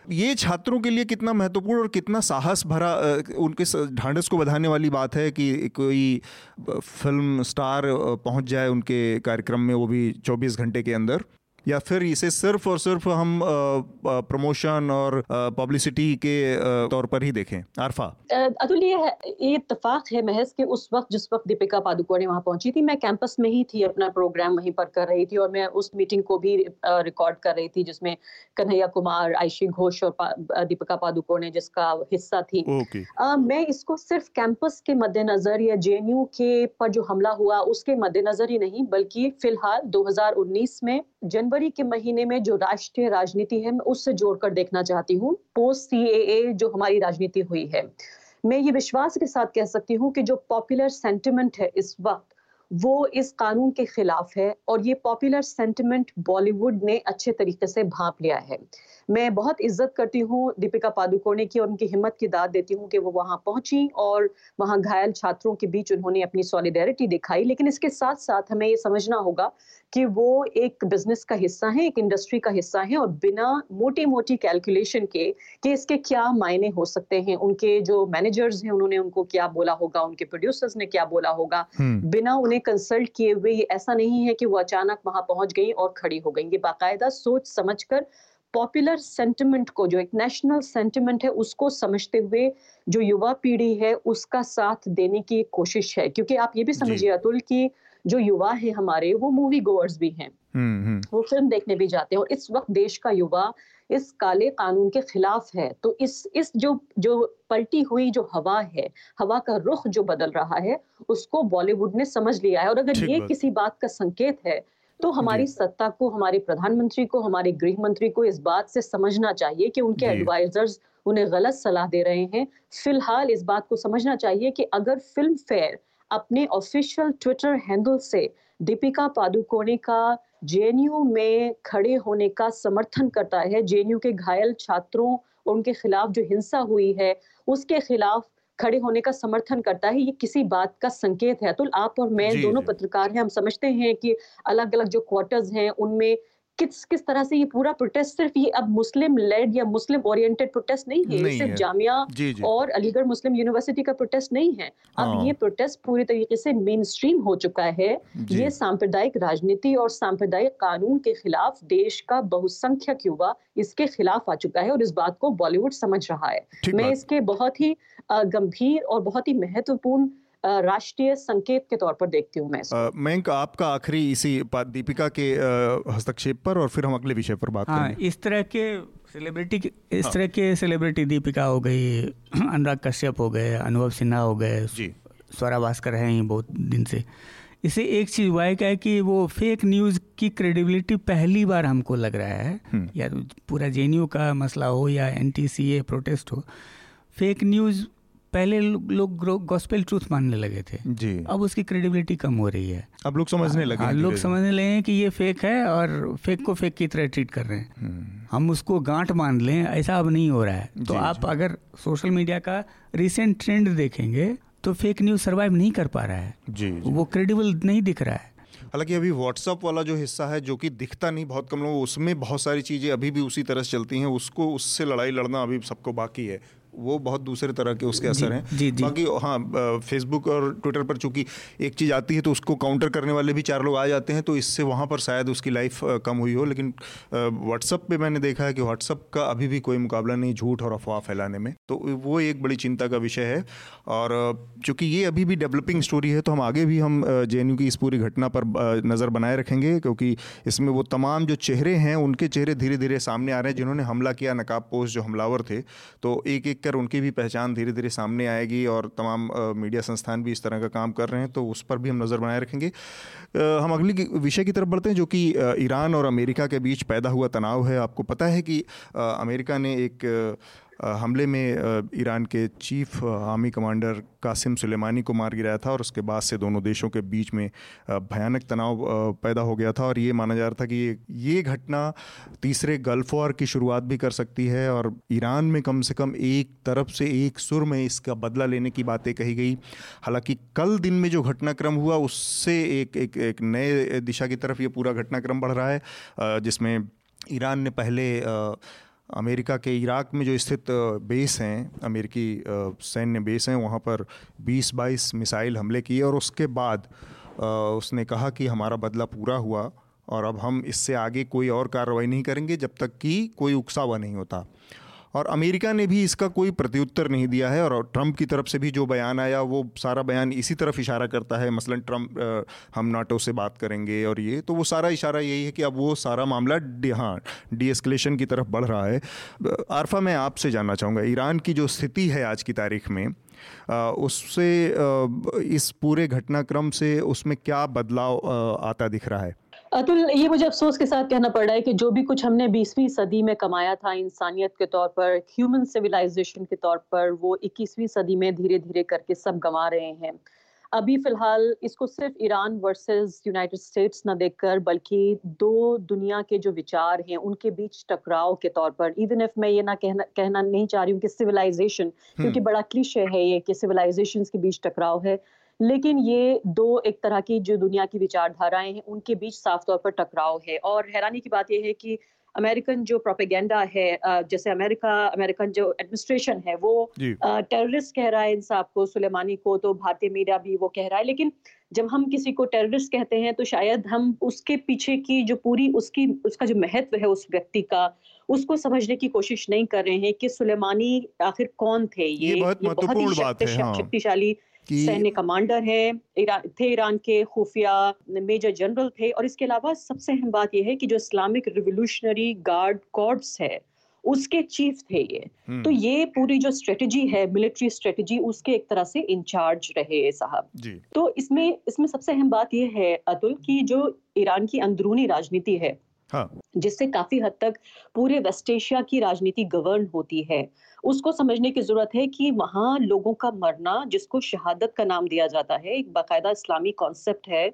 ये छात्रों के लिए कितना महत्वपूर्ण और कितना साहस भरा उनके ढांढस को बढ़ाने वाली बात है कि कोई फ़िल्म स्टार पहुँच जाए उनके कार्यक्रम में वो भी 24 घंटे के अंदर। या फिर इसे सिर्फ़ और सिर्फ़ हम प्रमोशन और पब्लिसिटी के तौर पर ही देखें। आरफा। अतुल ये ये इतफाक है महज कि उस वक्त जिस वक्त दीपिका पादुकोण वहाँ पहुँची थी मैं कैंपस में ही थी अपना प्रोग्राम वहीं पर कर रही थी और मैं उस मीटिंग को भी रिकॉर्ड कर रही थी जिसमें कन्हैया कुमार आयशी घोष और दीपिका पादुकोण जिसका हिस्सा थी। आ, मैं इसको सिर्फ़ कैंपस के मद्देनजर या जेएनयू के पर जो हमला हुआ उसके मद्देनजर ही नहीं बल्कि फ़िलहाल 2019 में जन जनवरी के महीने में जो राष्ट्रीय राजनीति है, मैं उससे जोड़कर देखना चाहती हूँ। पोस्ट सीएए जो हमारी राजनीति हुई है। मैं ये विश्वास के साथ कह सकती हूँ कि जो पॉपुलर सेंटिमेंट है इस वक्त, वो इस कानून के खिलाफ है और ये पॉपुलर सेंटिमेंट बॉलीवुड ने अच्छे तरीके से भाप लिया है। मैं बहुत इज़्ज़त करती हूँ दीपिका पादुकोणे की और उनकी हिम्मत की दाद देती हूँ कि वो वहाँ पहुँची और वहाँ घायल छात्रों के बीच उन्होंने अपनी सॉलिडेरिटी दिखाई। लेकिन इसके साथ साथ हमें ये समझना होगा कि वो एक बिज़नेस का हिस्सा है एक इंडस्ट्री का हिस्सा है और बिना मोटी मोटी कैलकुलेशन के कि इसके क्या मायने हो सकते हैं उनके जो मैनेजर्स हैं उन्होंने उनको क्या बोला होगा उनके प्रोड्यूसर्स ने क्या बोला होगा हम्म। बिना उन्हें कंसल्ट किए हुए ये ऐसा नहीं है कि वो अचानक वहाँ पहुँच गई और खड़ी हो गई। ये बाकायदा सोच समझ कर पॉपुलर सेंटिमेंट को जो एक नेशनल सेंटिमेंट है उसको समझते हुए जो युवा पीढ़ी है उसका साथ देने की कोशिश है। क्योंकि आप ये भी समझिए अतुल की जो युवा है हमारे वो मूवी गोअर्स भी हैं। हम्म, हम्म। वो फ़िल्म देखने भी जाते हैं और इस वक्त देश का युवा इस काले कानून के खिलाफ है। तो इस इस जो जो पलटी हुई जो हवा है हवा का रुख जो बदल रहा है उसको बॉलीवुड ने समझ लिया है। और अगर ये किसी बात का संकेत है तो हमारी सत्ता को हमारे प्रधानमंत्री को हमारे गृह मंत्री को इस बात से समझना चाहिए कि उनके एडवाइजर्स उन्हें गलत सलाह दे रहे हैं। फ़िलहाल इस बात को समझना चाहिए कि अगर फ़िल्म फेयर अपने ऑफिशियल ट्विटर हैंडल से दीपिका पादुकोणे का जेएनयू में खड़े होने का समर्थन करता है। जेएनयू के घायल छात्रों और उनके खिलाफ जो हिंसा हुई है उसके खिलाफ खड़े होने का समर्थन करता है। ये किसी बात का संकेत है। तो आप और मैं दोनों पत्रकार हैं। हम समझते हैं कि अलग अलग जो क्वार्टर्स हैं उनमें किस किस तरह से ये पूरा प्रोटेस्ट सिर्फ़ ये अब मुस्लिम लेड या मुस्लिम ओरिएंटेड प्रोटेस्ट नहीं है नहीं सिर्फ़ जामिया और अलीगढ़ मुस्लिम यूनिवर्सिटी का प्रोटेस्ट नहीं है। अब हाँ। ये प्रोटेस्ट पूरी तरीके से मेन स्ट्रीम हो चुका है। ये सांप्रदायिक राजनीति और सांप्रदायिक कानून के खिलाफ देश का बहुसंख्यक युवा इसके खिलाफ आ चुका है और इस बात को बॉलीवुड समझ रहा है। मैं इसके बहुत ही गंभीर और बहुत ही महत्वपूर्ण राष्ट्रीय संकेत के तौर पर देखती हूँ मैं मैं आपका आखिरी इसी दीपिका के हस्तक्षेप पर और फिर हम अगले विषय पर बात हाँ, करेंगे इस तरह के सेलिब्रिटी इस हाँ। तरह के सेलिब्रिटी दीपिका हो गई अनुराग कश्यप हो गए अनुभव सिन्हा हो गए स्वरा भास्कर हैं ही बहुत दिन से इसे एक चीज़ हुआ है क्या है कि वो फेक न्यूज़ की क्रेडिबिलिटी पहली बार हमको लग रहा है हम्म। या पूरा जे का मसला हो या एन प्रोटेस्ट हो फेक न्यूज़ पहले लोग गॉस्पेल ट्रूथ मानने लगे थे। जी। अब उसकी क्रेडिबिलिटी कम हो रही है। अब लोग समझने लगे हाँ, लोग समझने लगे हैं कि ये फेक है और फेक को फेक की तरह ट्रीट कर रहे हैं। हम्म। हम उसको गांठ मान लें ऐसा अब नहीं हो रहा है। तो आप अगर सोशल मीडिया का रिसेंट ट्रेंड देखेंगे तो फेक न्यूज़ सर्वाइव नहीं कर पा रहा है। जी, जी। वो क्रेडिबल नहीं दिख रहा है। हालाँकि अभी व्हाट्सअप वाला जो हिस्सा है जो कि दिखता नहीं बहुत कम लोग उसमें बहुत सारी चीज़ें अभी भी उसी तरह से चलती हैं उसको उससे लड़ाई लड़ना अभी सबको बाकी है। वो बहुत दूसरे तरह के उसके असर हैं। जी, जी. बाकी हाँ फेसबुक और ट्विटर पर चूँकि एक चीज़ आती है तो उसको काउंटर करने वाले भी चार लोग आ जाते हैं तो इससे वहाँ पर शायद उसकी लाइफ कम हुई हो। लेकिन व्हाट्सअप पे मैंने देखा है कि व्हाट्सअप का अभी भी कोई मुकाबला नहीं झूठ और अफवाह फैलाने में। तो वो एक बड़ी चिंता का विषय है। और चूँकि ये अभी भी डेवलपिंग स्टोरी है तो हम आगे भी हम जे की इस पूरी घटना पर नज़र बनाए रखेंगे क्योंकि इसमें वो तमाम जो चेहरे हैं उनके चेहरे धीरे धीरे सामने आ रहे हैं जिन्होंने हमला किया नकाब पोस्ट जो हमलावर थे। तो एक एक कर उनकी भी पहचान धीरे धीरे सामने आएगी और तमाम मीडिया संस्थान भी इस तरह का काम कर रहे हैं तो उस पर भी हम नज़र बनाए रखेंगे। हम अगली विषय की तरफ़ बढ़ते हैं जो कि ईरान और अमेरिका के बीच पैदा हुआ तनाव है। आपको पता है कि अमेरिका ने एक हमले में ईरान के chief army commander Qasem Soleimani को मार गिराया था और उसके बाद से दोनों देशों के बीच में भयानक तनाव पैदा हो गया था और ये माना जा रहा था कि ये ये घटना तीसरे गल्फ वॉर की शुरुआत भी कर सकती है और ईरान में कम से कम एक तरफ़ से एक सुर में इसका बदला लेने की बातें कही गई। हालाँकि कल दिन में जो घटनाक्रम हुआ, उससे एक एक एक नए दिशा की तरफ़ ये पूरा घटनाक्रम बढ़ रहा है जिसमें ईरान ने पहले अमेरिका के इराक में जो स्थित बेस हैं, अमेरिकी सैन्य बेस हैं, वहाँ पर 20-22 मिसाइल हमले किए और उसके बाद उसने कहा कि हमारा बदला पूरा हुआ और अब हम इससे आगे कोई और कार्रवाई नहीं करेंगे जब तक कि कोई उकसावा नहीं होता। और अमेरिका ने भी इसका कोई प्रत्युत्तर नहीं दिया है और ट्रंप की तरफ़ से भी जो बयान आया, वो सारा बयान इसी तरफ़ इशारा करता है, मसलन ट्रंप हम नाटो से बात करेंगे और ये तो वो सारा इशारा यही है कि अब वो सारा मामला हाँ डीएस्कलेशन की तरफ़ बढ़ रहा है। आरफा, मैं आपसे जानना चाहूँगा, ईरान की जो स्थिति है आज की तारीख में उससे इस पूरे घटनाक्रम से उसमें क्या बदलाव आता दिख रहा है? अतुल ये मुझे अफसोस के साथ कहना पड़ रहा है कि जो भी कुछ हमने 20वीं सदी में कमाया था इंसानियत के तौर पर ह्यूमन सिविलाइजेशन के तौर पर वो 21वीं सदी में धीरे धीरे करके सब गंवा रहे हैं अभी फ़िलहाल इसको सिर्फ़ ईरान वर्सेस यूनाइटेड स्टेट्स ना देखकर बल्कि दो दुनिया के जो विचार हैं उनके बीच टकराव के तौर पर इवन इफ़ मैं ये ना कहना कहना नहीं चाह रही हूँ कि सिविलाइजेशन क्योंकि हम्म। बड़ा क्लिश है ये कि सिविलाइजेशन के बीच टकराव है लेकिन ये दो एक तरह की जो दुनिया की विचारधाराएँ हैं उनके बीच साफ़ तौर पर टकराव है और हैरानी की बात यह है कि अमेरिकन जो प्रोपेगेंडा है जैसे अमेरिका अमेरिकन जो एडमिनिस्ट्रेशन है वो टेररिस्ट कह रहा है इन साहब को सुलेमानी को तो भारतीय मीडिया भी वो कह रहा है लेकिन जब हम किसी को टेररिस्ट कहते हैं तो शायद हम उसके पीछे की जो पूरी उसकी उसका जो महत्व है उस व्यक्ति का उसको समझने की कोशिश नहीं कर रहे हैं कि सुलेमानी आखिर कौन थे ये, ये बहुत, ये बहुत ही हाँ। शक्तिशाली हाँ। सैन्य कमांडर है थे ईरान के खुफिया मेजर जनरल थे और इसके अलावा सबसे अहम बात यह है कि जो इस्लामिक रिवोल्यूशनरी गार्ड कॉर्ड्स है उसके चीफ थे ये। हम्म। तो ये पूरी जो स्ट्रेटजी है मिलिट्री स्ट्रेटजी उसके एक तरह से इंचार्ज रहे साहब। तो इसमें इसमें सबसे अहम बात यह है अतुल की जो ईरान की अंदरूनी राजनीति है हाँ। जिससे काफ़ी हद तक पूरे वेस्ट एशिया की राजनीति गवर्न होती है उसको समझने की ज़रूरत है कि वहाँ लोगों का मरना, जिसको शहादत का नाम दिया जाता है, एक बाकायदा इस्लामी कॉन्सेप्ट है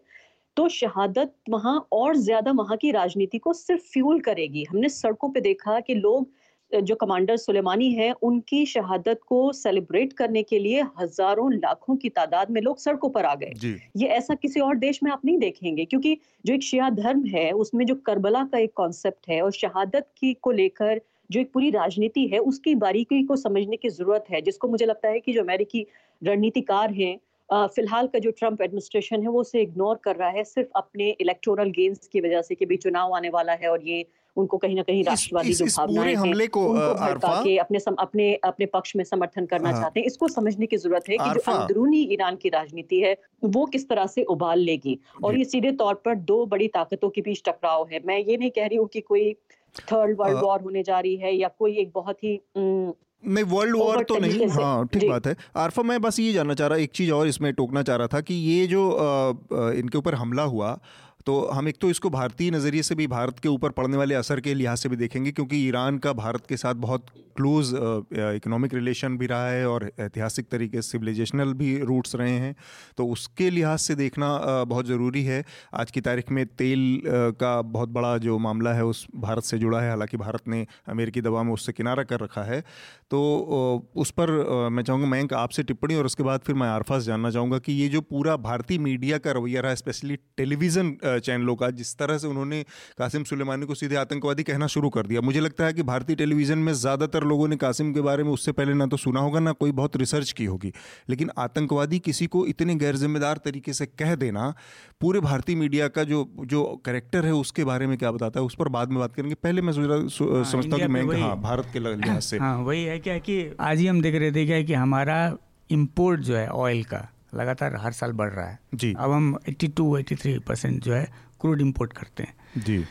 तो शहादत वहाँ और ज़्यादा वहाँ की राजनीति को सिर्फ़ फ्यूल करेगी हमने सड़कों पे देखा कि लोग जो कमांडर सुलेमानी है उनकी शहादत को सेलिब्रेट करने के लिए हज़ारों लाखों की तादाद में लोग सड़कों पर आ गए। ये ऐसा किसी और देश में आप नहीं देखेंगे क्योंकि जो एक शिया धर्म है उसमें जो करबला का एक कॉन्सेप्ट है और शहादत की को लेकर जो एक पूरी राजनीति है उसकी बारीकी को समझने की ज़रूरत है जिसको मुझे लगता है कि जो अमेरिकी रणनीतिकार हैं फ़िलहाल का जो ट्रंप एडमिनिस्ट्रेशन है वो उसे इग्नोर कर रहा है सिर्फ़ अपने इलेक्टोरल गेन्स की वजह से कि भी चुनाव आने वाला है और ये उनको कहीं ना कहीं राष्ट्रवादी जो भावनाएँ हमले को के अपने सम, अपने अपने पक्ष में समर्थन करना हाँ। चाहते हैं। इसको समझने की ज़रूरत है कि जो अंदरूनी ईरान की राजनीति है वो किस तरह से उबाल लेगी? और ये सीधे तौर पर दो बड़ी ताकतों के बीच टकराव है। मैं ये नहीं कह रही हूँ कि कोई थर्ड वर्ल्ड वॉर होने जा रही है या कोई एक बहुत ही नहीं वर्ल्ड वॉर तो नहीं हाँ ठीक बात है। आरफा मैं बस ये जानना चाह रहा एक चीज़ और इसमें टोकना चाह रहा था कि ये जो आ, इनके ऊपर हमला हुआ तो हम एक तो इसको भारतीय नज़रिए से भी भारत के ऊपर पड़ने वाले असर के लिहाज से भी देखेंगे, क्योंकि ईरान का भारत के साथ बहुत क्लोज इकोनॉमिक रिलेशन भी रहा है और ऐतिहासिक तरीके से सिविलाइजेशनल भी रूट्स रहे हैं। तो उसके लिहाज से देखना बहुत ज़रूरी है। आज की तारीख में तेल का बहुत बड़ा जो मामला है, उस भारत से जुड़ा है। हालाँकि भारत ने अमेरिकी दबाव में उससे किनारा कर रखा है। तो उस पर मैं चाहूँगा मैं आपसे टिप्पणी और उसके बाद फिर मैं आरफा से जानना चाहूँगा कि ये जो पूरा भारतीय मीडिया का रवैया रहा स्पेशली टेलीविज़न चैनलों का जिस तरह से उन्होंने कासिम सुलेमानी को सीधे आतंकवादी कहना शुरू कर दिया मुझे लगता है कि भारतीय टेलीविज़न में ज़्यादातर लोगों ने कासिम के बारे में उससे पहले ना तो सुना होगा ना कोई बहुत रिसर्च की होगी। लेकिन आतंकवादी किसी को इतने गैर जिम्मेदार तरीके से कह देना पूरे भारतीय मीडिया का जो जो करेक्टर है उसके बारे में क्या बताता है उस पर बाद में बात करेंगे। पहले मैं हाँ, समझता हूँ कि मैं हाँ भारत के लिहाज से। हाँ वही है क्या कि आज ही हम देख रहे थे क्या कि हमारा इम्पोर्ट जो है ऑयल का लगातार हर साल बढ़ रहा है। जी। अब हम 82 83 परसेंट जो है क्रूड इंपोर्ट करते हैं। जी।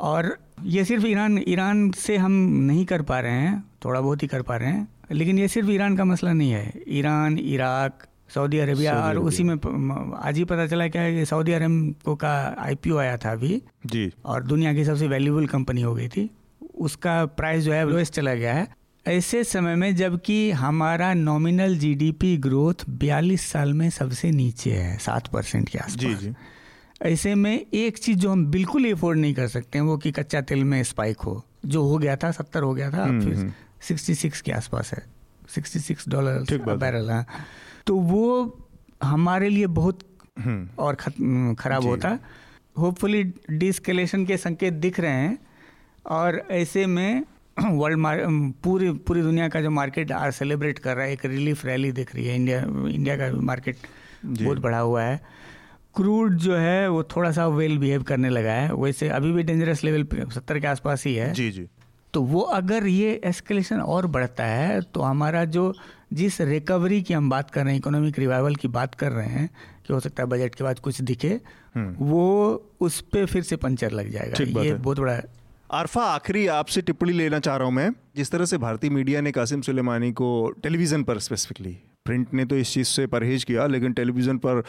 और ये सिर्फ़ ईरान ईरान से हम नहीं कर पा रहे हैं थोड़ा बहुत ही कर पा रहे हैं लेकिन ये सिर्फ़ ईरान का मसला नहीं है। ईरान इराक सऊदी अरेबिया और उसी में आज ही पता चला क्या है कि सऊदी अरब को का आईपीओ आया था अभी। जी। और दुनिया की सबसे वैल्यूबल कंपनी हो गई थी। उसका प्राइस जो है लोएस्ट चला गया है। ऐसे समय में जबकि हमारा नॉमिनल जीडीपी ग्रोथ 42 साल में सबसे नीचे है सात परसेंट के आसपास। जी। जी ऐसे में एक चीज़ जो हम बिल्कुल एफोर्ड नहीं कर सकते हैं वो कि कच्चा तेल में स्पाइक हो। जो हो गया था सत्तर हो गया था हम्म, फिर सिक्सटी हम्म। सिक्स के आसपास है। सिक्सटी सिक्स डॉलर बैरल है। तो वो हमारे लिए बहुत हम्म। और खराब होता। होपफुली डिस्कलेशन के संकेत दिख रहे हैं। और ऐसे में वर्ल्ड पूरी पूरी दुनिया का जो मार्केट आज सेलिब्रेट कर रहा है एक रिलीफ रैली दिख रही है इंडिया इंडिया का मार्केट बहुत बढ़ा हुआ है। क्रूड जो है वो थोड़ा सा वेल बिहेव करने लगा है वैसे अभी भी डेंजरस लेवल सत्तर के आसपास ही है। जी जी। तो वो अगर ये एस्केलेशन और बढ़ता है तो हमारा जो जिस रिकवरी की हम बात कर रहे हैं इकोनॉमिक रिवाइवल की बात कर रहे हैं कि हो सकता है बजट के बाद कुछ दिखे हम्म। वो उस पर फिर से पंचर लग जाएगा। ये बहुत बड़ा आरफा, आखिरी आपसे टिप्पणी लेना चाह रहा हूँ मैं। जिस तरह से भारतीय मीडिया ने कासिम सुलेमानी को टेलीविज़न पर स्पेसिफिकली प्रिंट ने तो इस चीज़ से परहेज किया लेकिन टेलीविज़न पर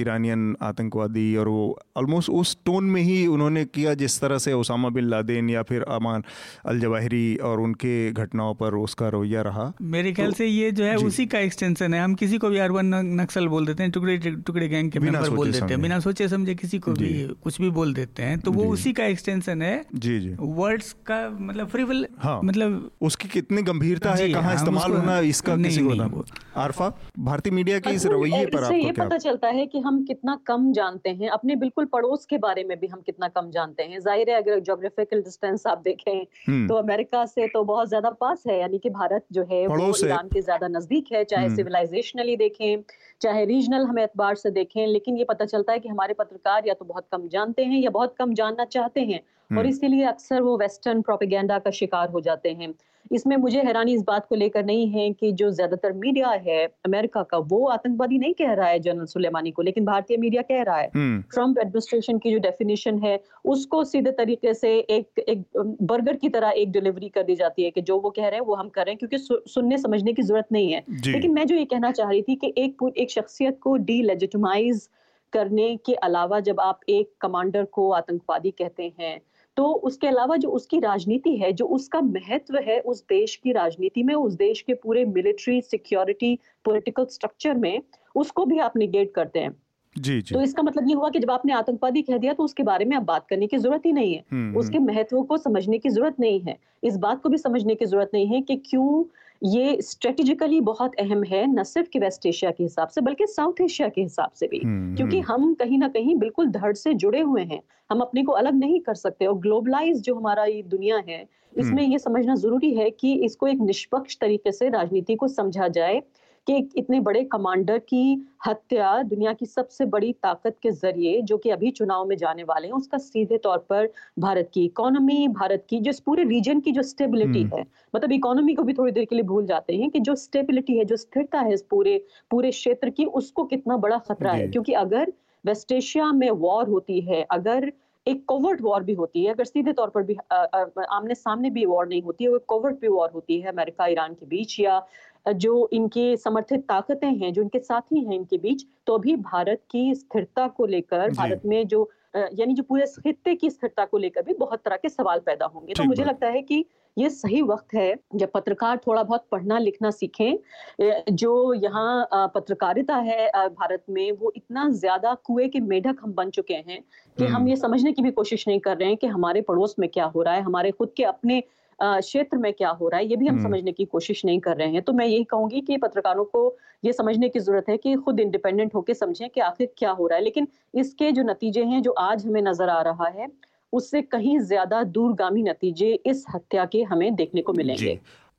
ईरानियन आतंकवादी और वो ऑलमोस्ट उस टोन में ही उन्होंने किया जिस तरह से ओसामा बिन लादेन या फिर अमान अल जवाहरी और उनके घटनाओं पर उसका रवैया रहा। मेरे ख्याल तो, से ये जो है उसी का एक्सटेंशन है। हम किसी को भी अरबन नक्सल बोल देते हैं टुकड़े टुकड़े गैंग के मेंबर बोल देते हैं बिना सोचे समझे किसी को भी कुछ भी बोल देते हैं। तो वो उसी का एक्सटेंशन है। जी जी। वर्ड्स का मतलब फ्रीवल हाँ, मतलब उसकी कितनी गंभीरता है कहाँ इस्तेमाल होना इसका किसी को आरफा भारतीय मीडिया के इस रवैये पर आपको ये पता चलता है कि हम कितना कम जानते हैं अपने बिल्कुल पड़ोस के बारे में भी हम कितना कम जानते हैं ज़ाहिर है अगर जोग्राफिकल डिस्टेंस आप देखें हम्म। तो अमेरिका से तो बहुत ज़्यादा पास है यानी कि भारत जो है वो ईरान के ज़्यादा नज़दीक है चाहे सिविलाइजेशनली हम्म। देखें चाहे रीजनल हम एतबार से देखें लेकिन ये पता चलता है कि हमारे पत्रकार या तो बहुत कम जानते हैं या बहुत कम जानना चाहते हैं और हम्म। इसीलिए अक्सर वो वेस्टर्न प्रोपेगेंडा का शिकार हो जाते हैं इसमें मुझे हैरानी इस बात को लेकर नहीं है कि जो ज़्यादातर मीडिया है अमेरिका का वो आतंकवादी नहीं कह रहा है जनरल सुलेमानी को लेकिन भारतीय मीडिया कह रहा है। ट्रंप हम्म। एडमिनिस्ट्रेशन की जो डेफिनेशन है उसको सीधे तरीके से एक एक बर्गर की तरह एक डिलीवरी कर दी जाती है कि जो वो कह रहे हैं वो हम कर रहे हैं क्योंकि सु, सुनने समझने की ज़रूरत नहीं है। लेकिन मैं जो ये कहना चाह रही थी कि एक एक शख्सियत को डी लेजिटमाइज करने के अलावा जब आप एक कमांडर को आतंकवादी कहते हैं तो उसके अलावा जो उसकी राजनीति है जो उसका महत्व है उस देश की राजनीति में उस देश के पूरे मिलिट्री सिक्योरिटी पॉलिटिकल स्ट्रक्चर में उसको भी आप निगेट करते हैं। जी जी। तो इसका मतलब ये हुआ कि जब आपने आतंकवादी कह दिया तो उसके बारे में आप बात करने की ज़रूरत ही नहीं है। हम्म, उसके हम्म। महत्व को समझने की ज़रूरत नहीं है। इस बात को भी समझने की ज़रूरत नहीं है कि क्यों ये स्ट्रेटेजिकली बहुत अहम है न सिर्फ़ कि वेस्ट एशिया के हिसाब से बल्कि साउथ एशिया के हिसाब से भी। हम्म, क्योंकि हम कहीं ना कहीं बिल्कुल धड़ से जुड़े हुए हैं। हम अपने को अलग नहीं कर सकते और ग्लोबलाइज जो हमारा ये दुनिया है इसमें ये समझना ज़रूरी है कि इसको एक निष्पक्ष तरीके से राजनीति को समझा जाए। कि इतने बड़े कमांडर की हत्या दुनिया की सबसे बड़ी ताकत के ज़रिए जो कि अभी चुनाव में जाने वाले हैं उसका सीधे तौर पर भारत की इकोनॉमी भारत की जो पूरे रीजन की जो स्टेबिलिटी हम्म। है मतलब इकोनॉमी को भी थोड़ी देर के लिए भूल जाते हैं कि जो स्टेबिलिटी है जो स्थिरता है इस पूरे पूरे क्षेत्र की उसको कितना बड़ा खतरा है क्योंकि अगर वेस्ट एशिया में वॉर होती है अगर एक कोवर्ट वॉर भी होती है अगर सीधे तौर पर भी आ, आ, आमने सामने भी वॉर नहीं होती है कोवर्ट भी वॉर होती है अमेरिका ईरान के बीच या जो इनके समर्थित ताकतें हैं जो इनके साथी हैं इनके बीच तो अभी भारत की स्थिरता को लेकर भारत में जो यानी जो पूरे खत्ते की स्थिरता को लेकर भी बहुत तरह के सवाल पैदा होंगे। तो मुझे लगता है कि ये सही वक्त है जब पत्रकार थोड़ा बहुत पढ़ना लिखना सीखें। जो यहाँ पत्रकारिता है भारत में वो इतना ज़्यादा कुएँ के मेढक हम बन चुके हैं कि हम हम्म। ये समझने की भी कोशिश नहीं कर रहे हैं कि हमारे पड़ोस में क्या हो रहा है हमारे खुद के अपने क्षेत्र में क्या हो रहा है ये भी हम हम्म। समझने की कोशिश नहीं कर रहे हैं। तो मैं यही कहूँगी कि पत्रकारों को ये समझने की ज़रूरत है कि खुद इंडिपेंडेंट होकर समझें कि आखिर क्या हो रहा है। लेकिन इसके जो नतीजे हैं जो आज हमें नज़र आ रहा है उससे कहीं ज़्यादा दूरगामी नतीजे इस हत्या के हमें देखने को मिलेंगे।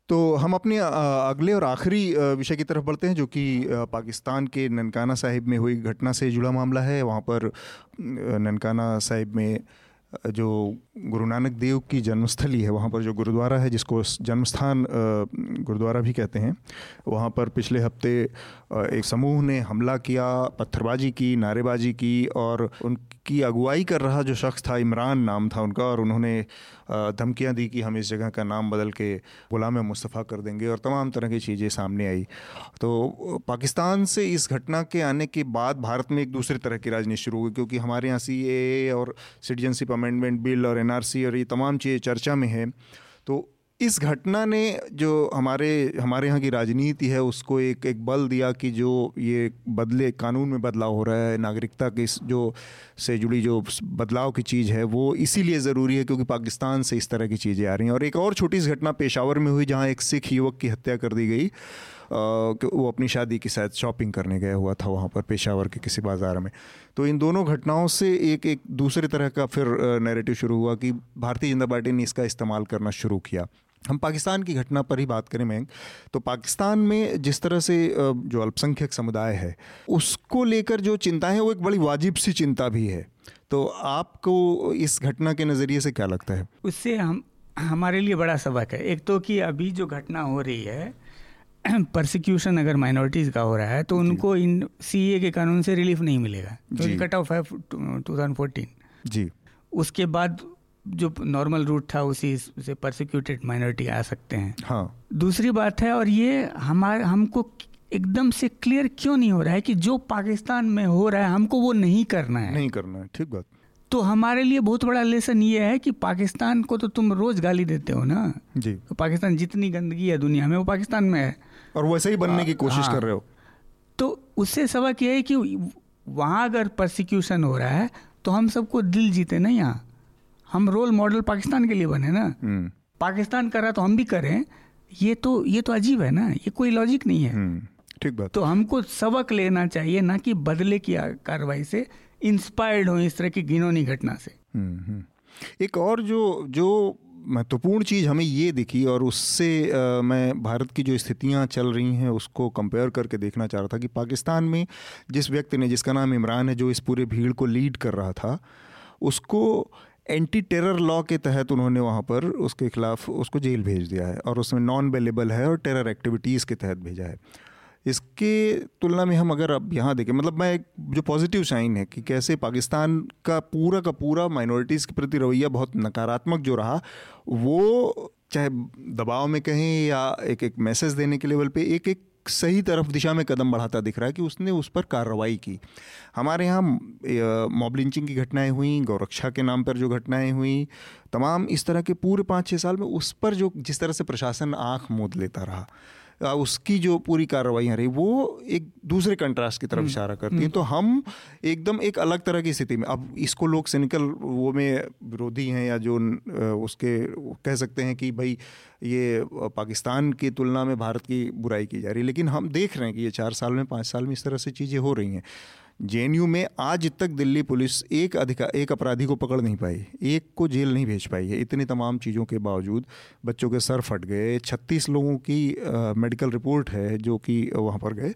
तो हम अपने अगले और आखिरी विषय की तरफ़ बढ़ते हैं जो कि पाकिस्तान के ननकाना साहिब में हुई घटना से जुड़ा मामला है। वहाँ पर ननकाना साहिब में जो गुरु नानक देव की जन्मस्थली है, वहाँ पर जो गुरुद्वारा है, जिसको जन्मस्थान गुरुद्वारा भी कहते हैं, वहाँ पर पिछले हफ़्ते एक समूह ने हमला किया, पत्थरबाजी की, नारेबाजी की और उनकी अगुवाई कर रहा जो शख्स था, इमरान नाम था उनका और उन्होंने धमकियाँ दी कि हम इस जगह का नाम बदल के गुलाम मुस्तफ़ा कर देंगे और तमाम तरह की चीज़ें सामने आई। तो पाकिस्तान से इस घटना के आने के बाद भारत में एक दूसरे तरह की राजनीति शुरू हुई, क्योंकि हमारे यहाँ सी और सिटीजनशिप अमेंडमेंट बिल और एनआरसी और ये तमाम चीज़ें चर्चा में है। तो इस घटना ने जो हमारे हमारे यहाँ की राजनीति है, उसको एक एक बल दिया कि जो ये बदले, कानून में बदलाव हो रहा है, नागरिकता के जो, से जुड़ी जो बदलाव की चीज़ है, वो इसीलिए ज़रूरी है क्योंकि पाकिस्तान से इस तरह की चीज़ें आ रही हैं। और एक और छोटी सी घटना पेशावर में हुई, जहाँ एक सिख युवक की हत्या कर दी गई वो अपनी शादी के साथ शॉपिंग करने गया हुआ था वहाँ पर, पेशावर के किसी बाज़ार में। तो इन दोनों घटनाओं से एक एक दूसरे तरह का फिर नैरेटिव शुरू हुआ कि भारतीय जनता पार्टी ने इसका इस्तेमाल करना शुरू किया। हम पाकिस्तान की घटना पर ही बात करें मैं तो पाकिस्तान में जिस तरह से जो अल्पसंख्यक समुदाय है उसको लेकर जो चिंता है वो एक बड़ी वाजिब सी चिंता भी है। तो आपको इस घटना के नज़रिए से क्या लगता है? उससे हम हमारे लिए बड़ा सबक है। एक तो कि अभी जो घटना हो रही है परसिक्यूशन अगर माइनॉरिटीज़ का हो रहा है तो उनको इन सीए के कानून से रिलीफ नहीं मिलेगा। क्योंकि कट ऑफ़ है टू थाउज़ेंड फोर्टीन जी। उसके बाद जो नॉर्मल रूट था उसी से परसिक्यूटेड माइनॉरिटी आ सकते हैं। हाँ। दूसरी बात है और ये हमारे हमको एकदम से क्लियर क्यों नहीं हो रहा है कि जो पाकिस्तान में हो रहा है हमको वो नहीं करना है? नहीं करना है ठीक बात। तो हमारे लिए बहुत बड़ा लेसन ये है कि पाकिस्तान को तो तुम रोज गाली देते हो ना? जी। तो पाकिस्तान जितनी गंदगी है दुनिया में वो पाकिस्तान में है। और वैसे ही बनने की कोशिश हाँ, कर रहे हो। तो उससे सबक यह है कि वहाँ अगर परसिक्यूशन हो रहा है तो हम सबको दिल जीते ना यहाँ? हम रोल मॉडल पाकिस्तान के लिए बने ना। हम्म। पाकिस्तान कर रहा तो हम भी करें। ये तो ये तो अजीब है ना। ये कोई लॉजिक नहीं है। हम्म, ठीक बात। तो हमको सबक लेना चाहिए ना कि बदले की कार्रवाई से इंस्पायर्ड हो इस तरह की घिनौनी घटना से। हम्म, एक और जो जो महत्वपूर्ण चीज़ हमें ये दिखी और उससे आ, मैं भारत की जो स्थितियाँ चल रही हैं उसको कंपेयर करके देखना चाह रहा था कि पाकिस्तान में जिस व्यक्ति ने जिसका नाम इमरान है जो इस पूरे भीड़ को लीड कर रहा था उसको एंटी टेरर लॉ के तहत उन्होंने वहाँ पर उसके खिलाफ उसको जेल भेज दिया है और उसमें नॉन अवेलेबल है और टेरर एक्टिविटीज़ के तहत भेजा है। इसके तुलना में हम अगर अब यहाँ देखें मतलब मैं एक जो पॉजिटिव साइन है कि कैसे पाकिस्तान का पूरा का पूरा माइनॉरिटीज़ के प्रति रवैया बहुत नकारात्मक जो रहा, वो चाहे दबाव में कहें या एक एक मैसेज देने के लेवल पे एक एक सही तरफ़ दिशा में कदम बढ़ाता दिख रहा है कि उसने उस पर कार्रवाई की। हमारे यहाँ मॉब लिंचिंग की घटनाएँ हुई गौरक्षा के नाम पर जो घटनाएँ हुई तमाम इस तरह के पूरे पाँच छः साल में उस पर जो जिस तरह से प्रशासन आँख मोद लेता रहा उसकी जो पूरी कार्रवाई रही वो एक दूसरे कंट्रास्ट की तरफ़ हम्म, इशारा करती हैं। हम्म। तो हम एकदम एक अलग तरह की स्थिति में अब इसको लोग सिनिकल वो में विरोधी हैं या जो उसके कह सकते हैं कि भाई ये पाकिस्तान की तुलना में भारत की बुराई की जा रही है। लेकिन हम देख रहे हैं कि ये चार साल में, पाँच साल में इस तरह से चीज़ें हो रही हैं। जेएनयू में आज तक दिल्ली पुलिस एक अधिकार एक अपराधी को पकड़ नहीं पाई, एक को जेल नहीं भेज पाई है। इतनी तमाम चीज़ों के बावजूद बच्चों के सर फट गए। छत्तीस लोगों की मेडिकल रिपोर्ट है जो कि वहाँ पर गए।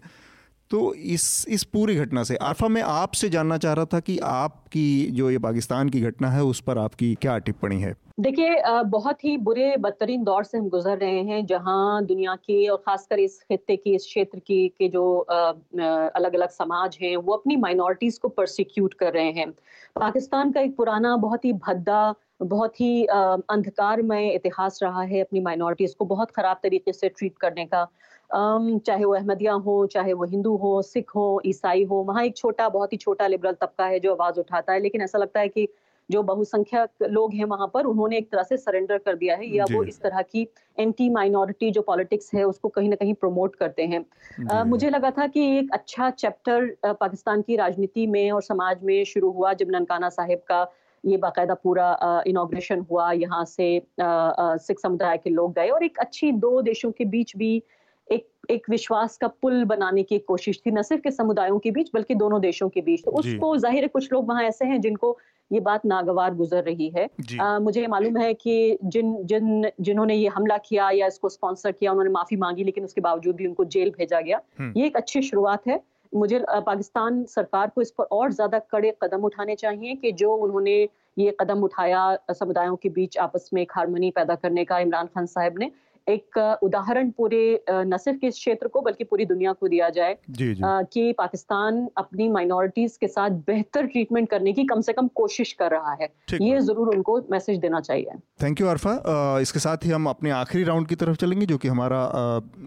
तो इस इस पूरी घटना से। आरफा, मैं आपसे जानना चाह रहा था कि आपकी जो ये पाकिस्तान की घटना है, उस पर आपकी क्या टिप्पणी है? देखिए बहुत ही बुरे बदतरीन दौर से हम गुजर रहे हैं, जहाँ दुनिया के और खासकर इस खत्े की, इस क्षेत्र की, के जो अलग अलग समाज हैं, वो अपनी माइनॉरिटीज को परसिक्यूट कर रहे हैं। पाकिस्तान का एक पुराना, बहुत ही भद्दा, बहुत ही अंधकारमय इतिहास रहा है अपनी माइनॉरिटीज को बहुत खराब तरीके से ट्रीट करने का। चाहे वो अहमदिया हो चाहे वो हिंदू हो सिख हो ईसाई हो वहाँ एक छोटा बहुत ही छोटा लिबरल तबका है जो आवाज़ उठाता है। लेकिन ऐसा लगता है कि जो बहुसंख्यक लोग हैं वहाँ पर उन्होंने एक तरह से सरेंडर कर दिया है। या वो इस तरह की एंटी माइनॉरिटी जो पॉलिटिक्स है उसको कहीं ना कहीं प्रमोट करते हैं। आ, मुझे लगा था कि एक अच्छा चैप्टर पाकिस्तान की राजनीति में और समाज में शुरू हुआ जब ननकाना साहिब का ये बाकायदा पूरा इनाग्रेशन हुआ यहाँ से सिख समुदाय के लोग गए। और एक अच्छी दो देशों के बीच भी एक एक विश्वास का पुल बनाने की कोशिश थी न सिर्फ़ के समुदायों के बीच बल्कि दोनों देशों के बीच। तो उसको ज़ाहिर है कुछ लोग वहाँ ऐसे हैं जिनको ये बात नागवार गुजर रही है। आ, मुझे मालूम है कि जिन जिन जिन्होंने ये हमला किया या इसको स्पॉन्सर किया उन्होंने माफ़ी मांगी लेकिन उसके बावजूद भी उनको जेल भेजा गया। हम्म। ये एक अच्छी शुरुआत है। मुझे पाकिस्तान सरकार को इस पर और ज़्यादा कड़े कदम उठाने चाहिए कि जो उन्होंने ये कदम उठाया समुदायों के बीच आपस में एक हारमोनी पैदा करने का इमरान खान साहब ने एक उदाहरण पूरे न सिर्फ़ इस क्षेत्र को बल्कि पूरी दुनिया को दिया जाए जी जी। कि पाकिस्तान अपनी माइनॉरिटीज के साथ बेहतर ट्रीटमेंट करने की कम से कम कोशिश कर रहा है। ये ज़रूर उनको मैसेज देना चाहिए। थैंक यू अरफा इसके साथ ही हम अपने आखिरी राउंड की तरफ़ चलेंगे जो कि हमारा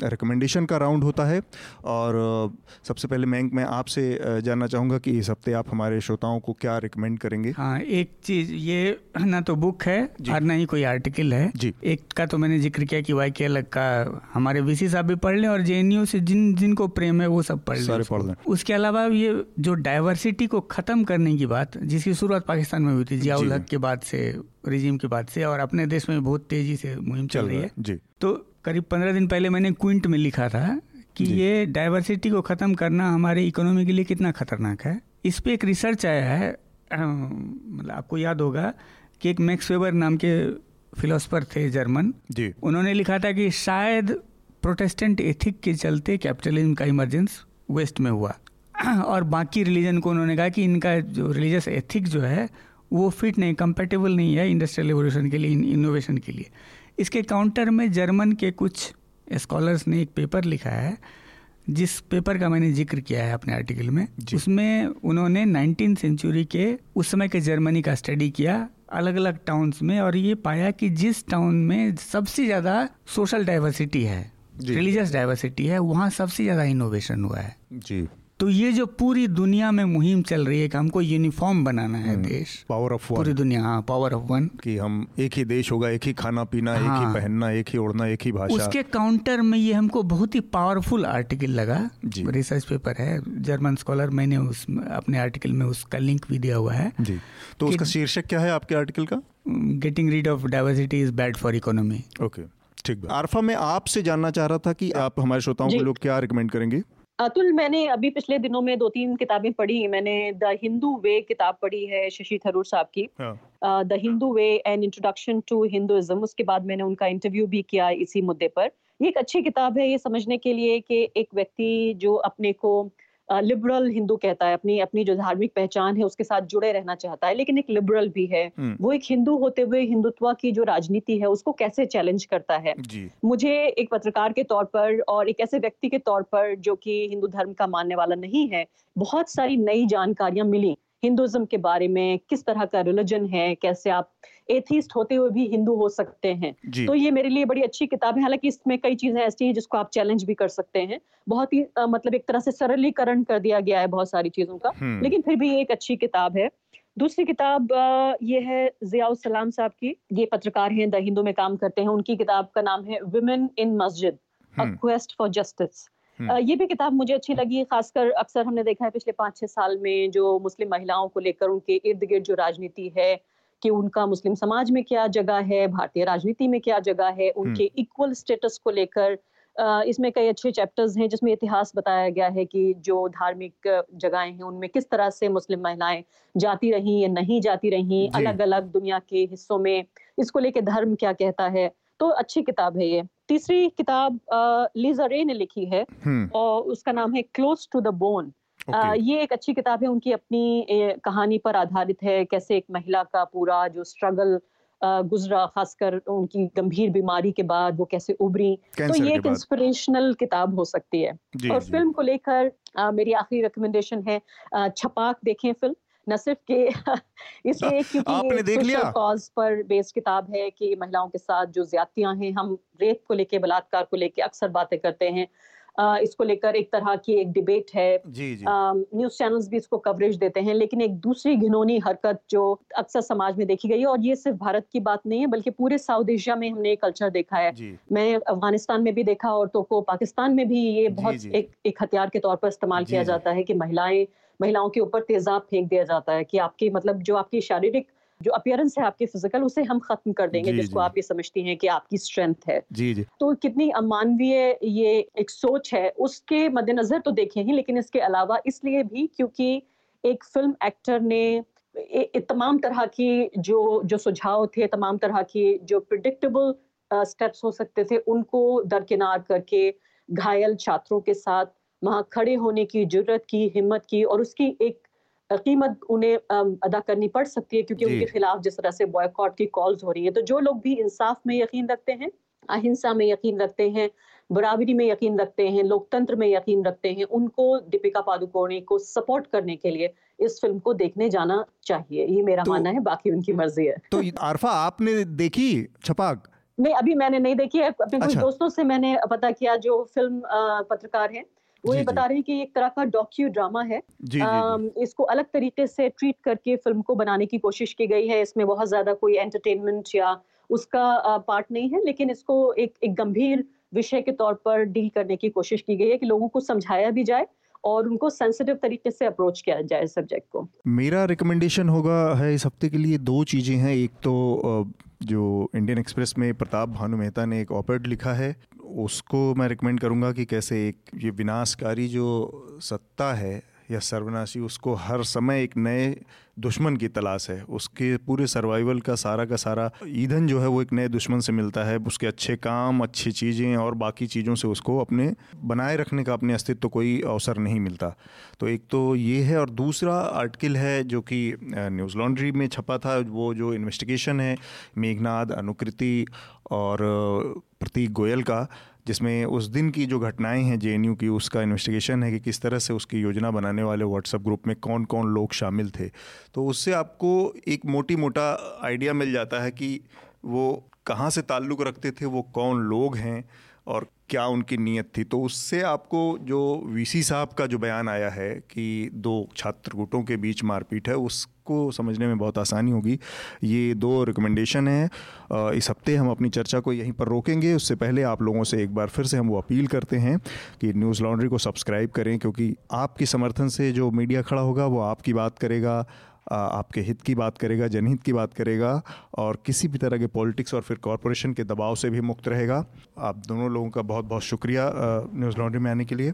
रिकमेंडेशन का राउंड होता है। और सबसे पहले मैं मैं आपसे जानना चाहूँगा कि इस हफ़्ते आप हमारे श्रोताओं को क्या रिकमेंड करेंगे? हाँ एक चीज़ ये ना तो बुक है और ना ही कोई आर्टिकल है। जी। एक का तो मैंने ज़िक्र किया कि वाई के अलग का हमारे वीसी साहब भी पढ़ लें और जेएनयू से जिन जिनको प्रेम है वो सब पढ़ लें पढ़ लें। उसके अलावा ये जो डाइवर्सिटी को ख़त्म करने की बात जिसकी शुरुआत पाकिस्तान में हुई थी जियाउल हक के बाद से रिजीम के बाद से और अपने देश में बहुत तेज़ी से मुहिम चल रही है। जी। तो करीब पंद्रह दिन पहले मैंने क्विंट में लिखा था कि ये डाइवर्सिटी को ख़त्म करना हमारे इकोनॉमी के लिए कितना खतरनाक है। इस पर एक रिसर्च आया है मतलब आपको याद होगा कि एक मैक्स वेबर नाम के फिलोसफर थे जर्मन जी। उन्होंने लिखा था कि शायद प्रोटेस्टेंट एथिक के चलते कैपिटलिज्म का इमरजेंस वेस्ट में हुआ। और बाकी रिलीजन को उन्होंने कहा कि इनका जो रिलीजियस एथिक जो है वो फिट नहीं कंपेटेबल नहीं है इंडस्ट्रियल रिवोल्यूशन के लिए इनोवेशन के लिए। इसके काउंटर में जर्मन के कुछ स्कॉलर्स ने एक पेपर लिखा है जिस पेपर का मैंने ज़िक्र किया है अपने आर्टिकल में। उसमें उन्होंने नाइनटीन सेंचुरी के उस समय के जर्मनी का स्टडी किया अलग अलग टाउन्स में और ये पाया कि जिस टाउन में सबसे ज़्यादा सोशल डाइवर्सिटी है रिलीजियस डाइवर्सिटी है वहाँ सबसे ज़्यादा इनोवेशन हुआ है। जी। तो ये जो पूरी दुनिया में मुहिम चल रही है कि हमको यूनिफॉर्म बनाना है हम्म, देश। पावर ऑफ़ वन पूरी दुनिया हाँ पावर ऑफ़ वन कि हम एक ही देश होगा एक ही खाना पीना हाँ, एक ही हाँ। पहनना एक ही उड़ना एक ही भाषा। उसके काउंटर में ये हमको बहुत ही पावरफुल आर्टिकल लगा। रिसर्च पेपर है जर्मन स्कॉलर मैंने उस अपने आर्टिकल में उसका लिंक भी दिया हुआ है जी। तो उसका शीर्षक क्या है आपके आर्टिकल का? Getting rid of diversity is bad for economy okay ठीक आरफा मैं आपसे जानना चाह रहा था कि आप हमारे श्रोताओं को लोग क्या रिकमेंड करेंगे? अतुल मैंने अभी पिछले दिनों में दो तीन किताबें पढ़ी। मैंने द हिंदू वे किताब पढ़ी है शशि थरूर साहब की। The Hindu way and introduction to Hinduism उसके बाद मैंने उनका इंटरव्यू भी किया इसी मुद्दे पर। ये एक अच्छी किताब है ये समझने के लिए कि एक व्यक्ति जो अपने को लिबरल हिंदू कहता है अपनी अपनी जो धार्मिक पहचान है उसके साथ जुड़े रहना चाहता है लेकिन एक लिबरल भी है। हम्म। वो एक हिंदू होते हुए हिंदुत्व की जो राजनीति है उसको कैसे चैलेंज करता है? मुझे एक पत्रकार के तौर पर और एक ऐसे व्यक्ति के तौर पर जो कि हिंदू धर्म का मानने वाला नहीं है बहुत सारी नई जानकारियाँ मिली। हिंदुज्म के बारे में किस तरह का रिलीजन है कैसे आप एथीस्ट होते हुए भी हिंदू हो सकते हैं। तो ये मेरे लिए बड़ी अच्छी किताब है। हालाँकि इसमें कई चीज़ें ऐसी हैं जिसको आप चैलेंज भी कर सकते हैं। बहुत ही आ, मतलब एक तरह से सरलीकरण कर दिया गया है बहुत सारी चीज़ों का। हम्म। लेकिन फिर भी ये एक अच्छी किताब है। दूसरी किताब ये है जियाउल सलाम साहब की। ये पत्रकार हैं द हिंदू में काम करते हैं। उनकी किताब का नाम है वुमेन इन मस्जिद अ क्वेस्ट फॉर जस्टिस ये भी किताब मुझे अच्छी लगी। खासकर अक्सर हमने देखा है पिछले पाँच छह साल में जो मुस्लिम महिलाओं को लेकर उनके इर्द गिर्द जो राजनीति है कि उनका मुस्लिम समाज में क्या जगह है भारतीय राजनीति में क्या जगह है उनके इक्वल हम्म। स्टेटस को लेकर इसमें कई अच्छे चैप्टर्स हैं जिसमें इतिहास बताया गया है कि जो धार्मिक जगहें हैं उनमें किस तरह से मुस्लिम महिलाएँ जाती रहीं या नहीं जाती रहीं अलग अलग दुनिया के हिस्सों में इसको लेके धर्म क्या कहता है तो अच्छी किताब है ये तीसरी किताब लीजा रे ने लिखी है हम्म। और उसका नाम है close to the bone Okay. ये एक अच्छी किताब है उनकी अपनी कहानी पर आधारित है कैसे एक महिला का पूरा जो स्ट्रगल गुजरा खासकर उनकी गंभीर बीमारी के बाद वो कैसे उभरी। तो ये एक इंस्पिरेशनल किताब हो सकती है। जी, और जी. फ़िल्म को लेकर मेरी आखिरी रिकमेंडेशन है छपाक देखें फ़िल्म न सिर्फ़ के इसलिए क्योंकि आपने देख लिया? कॉज पर बेस्ड किताब है कि महिलाओं के साथ जो ज्यादतियाँ हैं हम रेप को लेके बलात्कार को लेके अक्सर बातें करते हैं। इसको लेकर एक तरह की एक डिबेट है। न्यूज़ चैनल्स भी इसको कवरेज देते हैं लेकिन एक दूसरी घिनौनी हरकत जो अक्सर समाज में देखी गई है और ये सिर्फ़ भारत की बात नहीं है बल्कि पूरे साउथ एशिया में हमने कल्चर देखा है मैं अफ़गानिस्तान में भी देखा और तो को पाकिस्तान में भी ये बहुत। एक एक हथियार के तौर पर इस्तेमाल किया जाता है कि महिलाएँ महिलाओं के ऊपर तेजाब फेंक दिया जाता है कि आपकी मतलब जो आपकी शारीरिक जो अपियरेंस है आपके फ़िज़िकल उसे हम खत्म कर देंगे जी, जिसको जी. आप ये समझती हैं कि आपकी स्ट्रेंथ है जी जी तो कितनी अमानवीय ये एक सोच है उसके मद्देनजर तो देखे ही लेकिन इसके अलावा इसलिए भी क्योंकि एक फ़िल्म एक्टर ने तमाम तरह की जो जो सुझाव थे तमाम तरह की जो प्रिडिक्टेबल स्टेप्स हो सकते थे उनको दरकिनार करके घायल छात्रों के साथ वहाँ खड़े होने की ज़रूरत की हिम्मत की और उसकी एक कीमत उन्हें अदा करनी पड़ सकती है क्योंकि उनके खिलाफ जिस तरह से बॉयकॉट की कॉल्स हो रही है तो जो लोग भी इंसाफ में यकीन रखते हैं अहिंसा में यकीन रखते हैं बराबरी में यकीन रखते हैं लोकतंत्र में यकीन रखते हैं उनको दीपिका पादुकोणे को सपोर्ट करने के लिए इस फ़िल्म को देखने जाना चाहिए। ये मेरा तो, मानना है बाकी उनकी मर्ज़ी है। तो आरफा आपने देखी छपाक? नहीं अभी मैंने नहीं देखी है। अपने अच्छा। कुछ दोस्तों से मैंने पता किया जो फ़िल्म पत्रकार हैं वो ये बता रही कि एक तरह का डॉक्यू ड्रामा है। जी, आ, जी, जी. इसको अलग तरीके से ट्रीट करके फ़िल्म को बनाने की कोशिश की गई है। इसमें बहुत ज़्यादा कोई एंटरटेनमेंट या उसका पार्ट नहीं है लेकिन इसको एक एक गंभीर विषय के तौर पर डील करने की कोशिश की गई है कि लोगों को समझाया भी जाए और उनको सेंसिटिव तरीके से अप्रोच किया जाए सब्जेक्ट को। मेरा रिकमेंडेशन होगा है इस हफ़्ते के लिए दो चीज़ें हैं। एक तो जो इंडियन एक्सप्रेस में प्रताप भानु मेहता ने एक ऑपर्ड लिखा है, उसको मैं रिकमेंड करूँगा कि कैसे एक ये विनाशकारी जो सत्ता है या सर्वनाशी, उसको हर समय एक नए दुश्मन की तलाश है। उसके पूरे सर्वाइवल का सारा का सारा ईंधन जो है वो एक नए दुश्मन से मिलता है। उसके अच्छे काम, अच्छी चीज़ें और बाकी चीज़ों से उसको अपने, बनाए रखने का अपने अस्तित्व तो कोई अवसर नहीं मिलता। तो एक तो ये है और दूसरा आर्टिकल है जो कि न्यूज़ लॉन्ड्री में छपा था। वो जो इन्वेस्टिगेशन है, मेघनाद, अनुकृति और प्रतीक गोयल का जिसमें उस दिन की जो घटनाएँ हैं जेएनयू की, उसका इन्वेस्टिगेशन है कि किस तरह से उसकी योजना बनाने वाले व्हाट्सएप ग्रुप में कौन कौन लोग शामिल थे। तो उससे आपको एक मोटी मोटा आइडिया मिल जाता है कि वो कहाँ से ताल्लुक़ रखते थे, वो कौन लोग हैं और क्या उनकी नीयत थी। तो उससे आपको जो वीसी साहब का जो बयान आया है कि दो छात्र गुटों के बीच मारपीट है उसको समझने में बहुत आसानी होगी। ये दो रिकमेंडेशन हैं। इस हफ़्ते हम अपनी चर्चा को यहीं पर रोकेंगे। उससे पहले आप लोगों से एक बार फिर से हम वो अपील करते हैं कि न्यूज़ लॉन्ड्री को सब्सक्राइब करें, क्योंकि आपके समर्थन से जो मीडिया खड़ा होगा, वो आपकी बात करेगा आपके हित की बात करेगा, जनहित की बात करेगा, और किसी भी तरह के पॉलिटिक्स और फिर कॉरपोरेशन के दबाव से भी मुक्त रहेगा। आप दोनों लोगों का बहुत बहुत शुक्रिया न्यूज़ लॉन्ड्री में आने के लिए।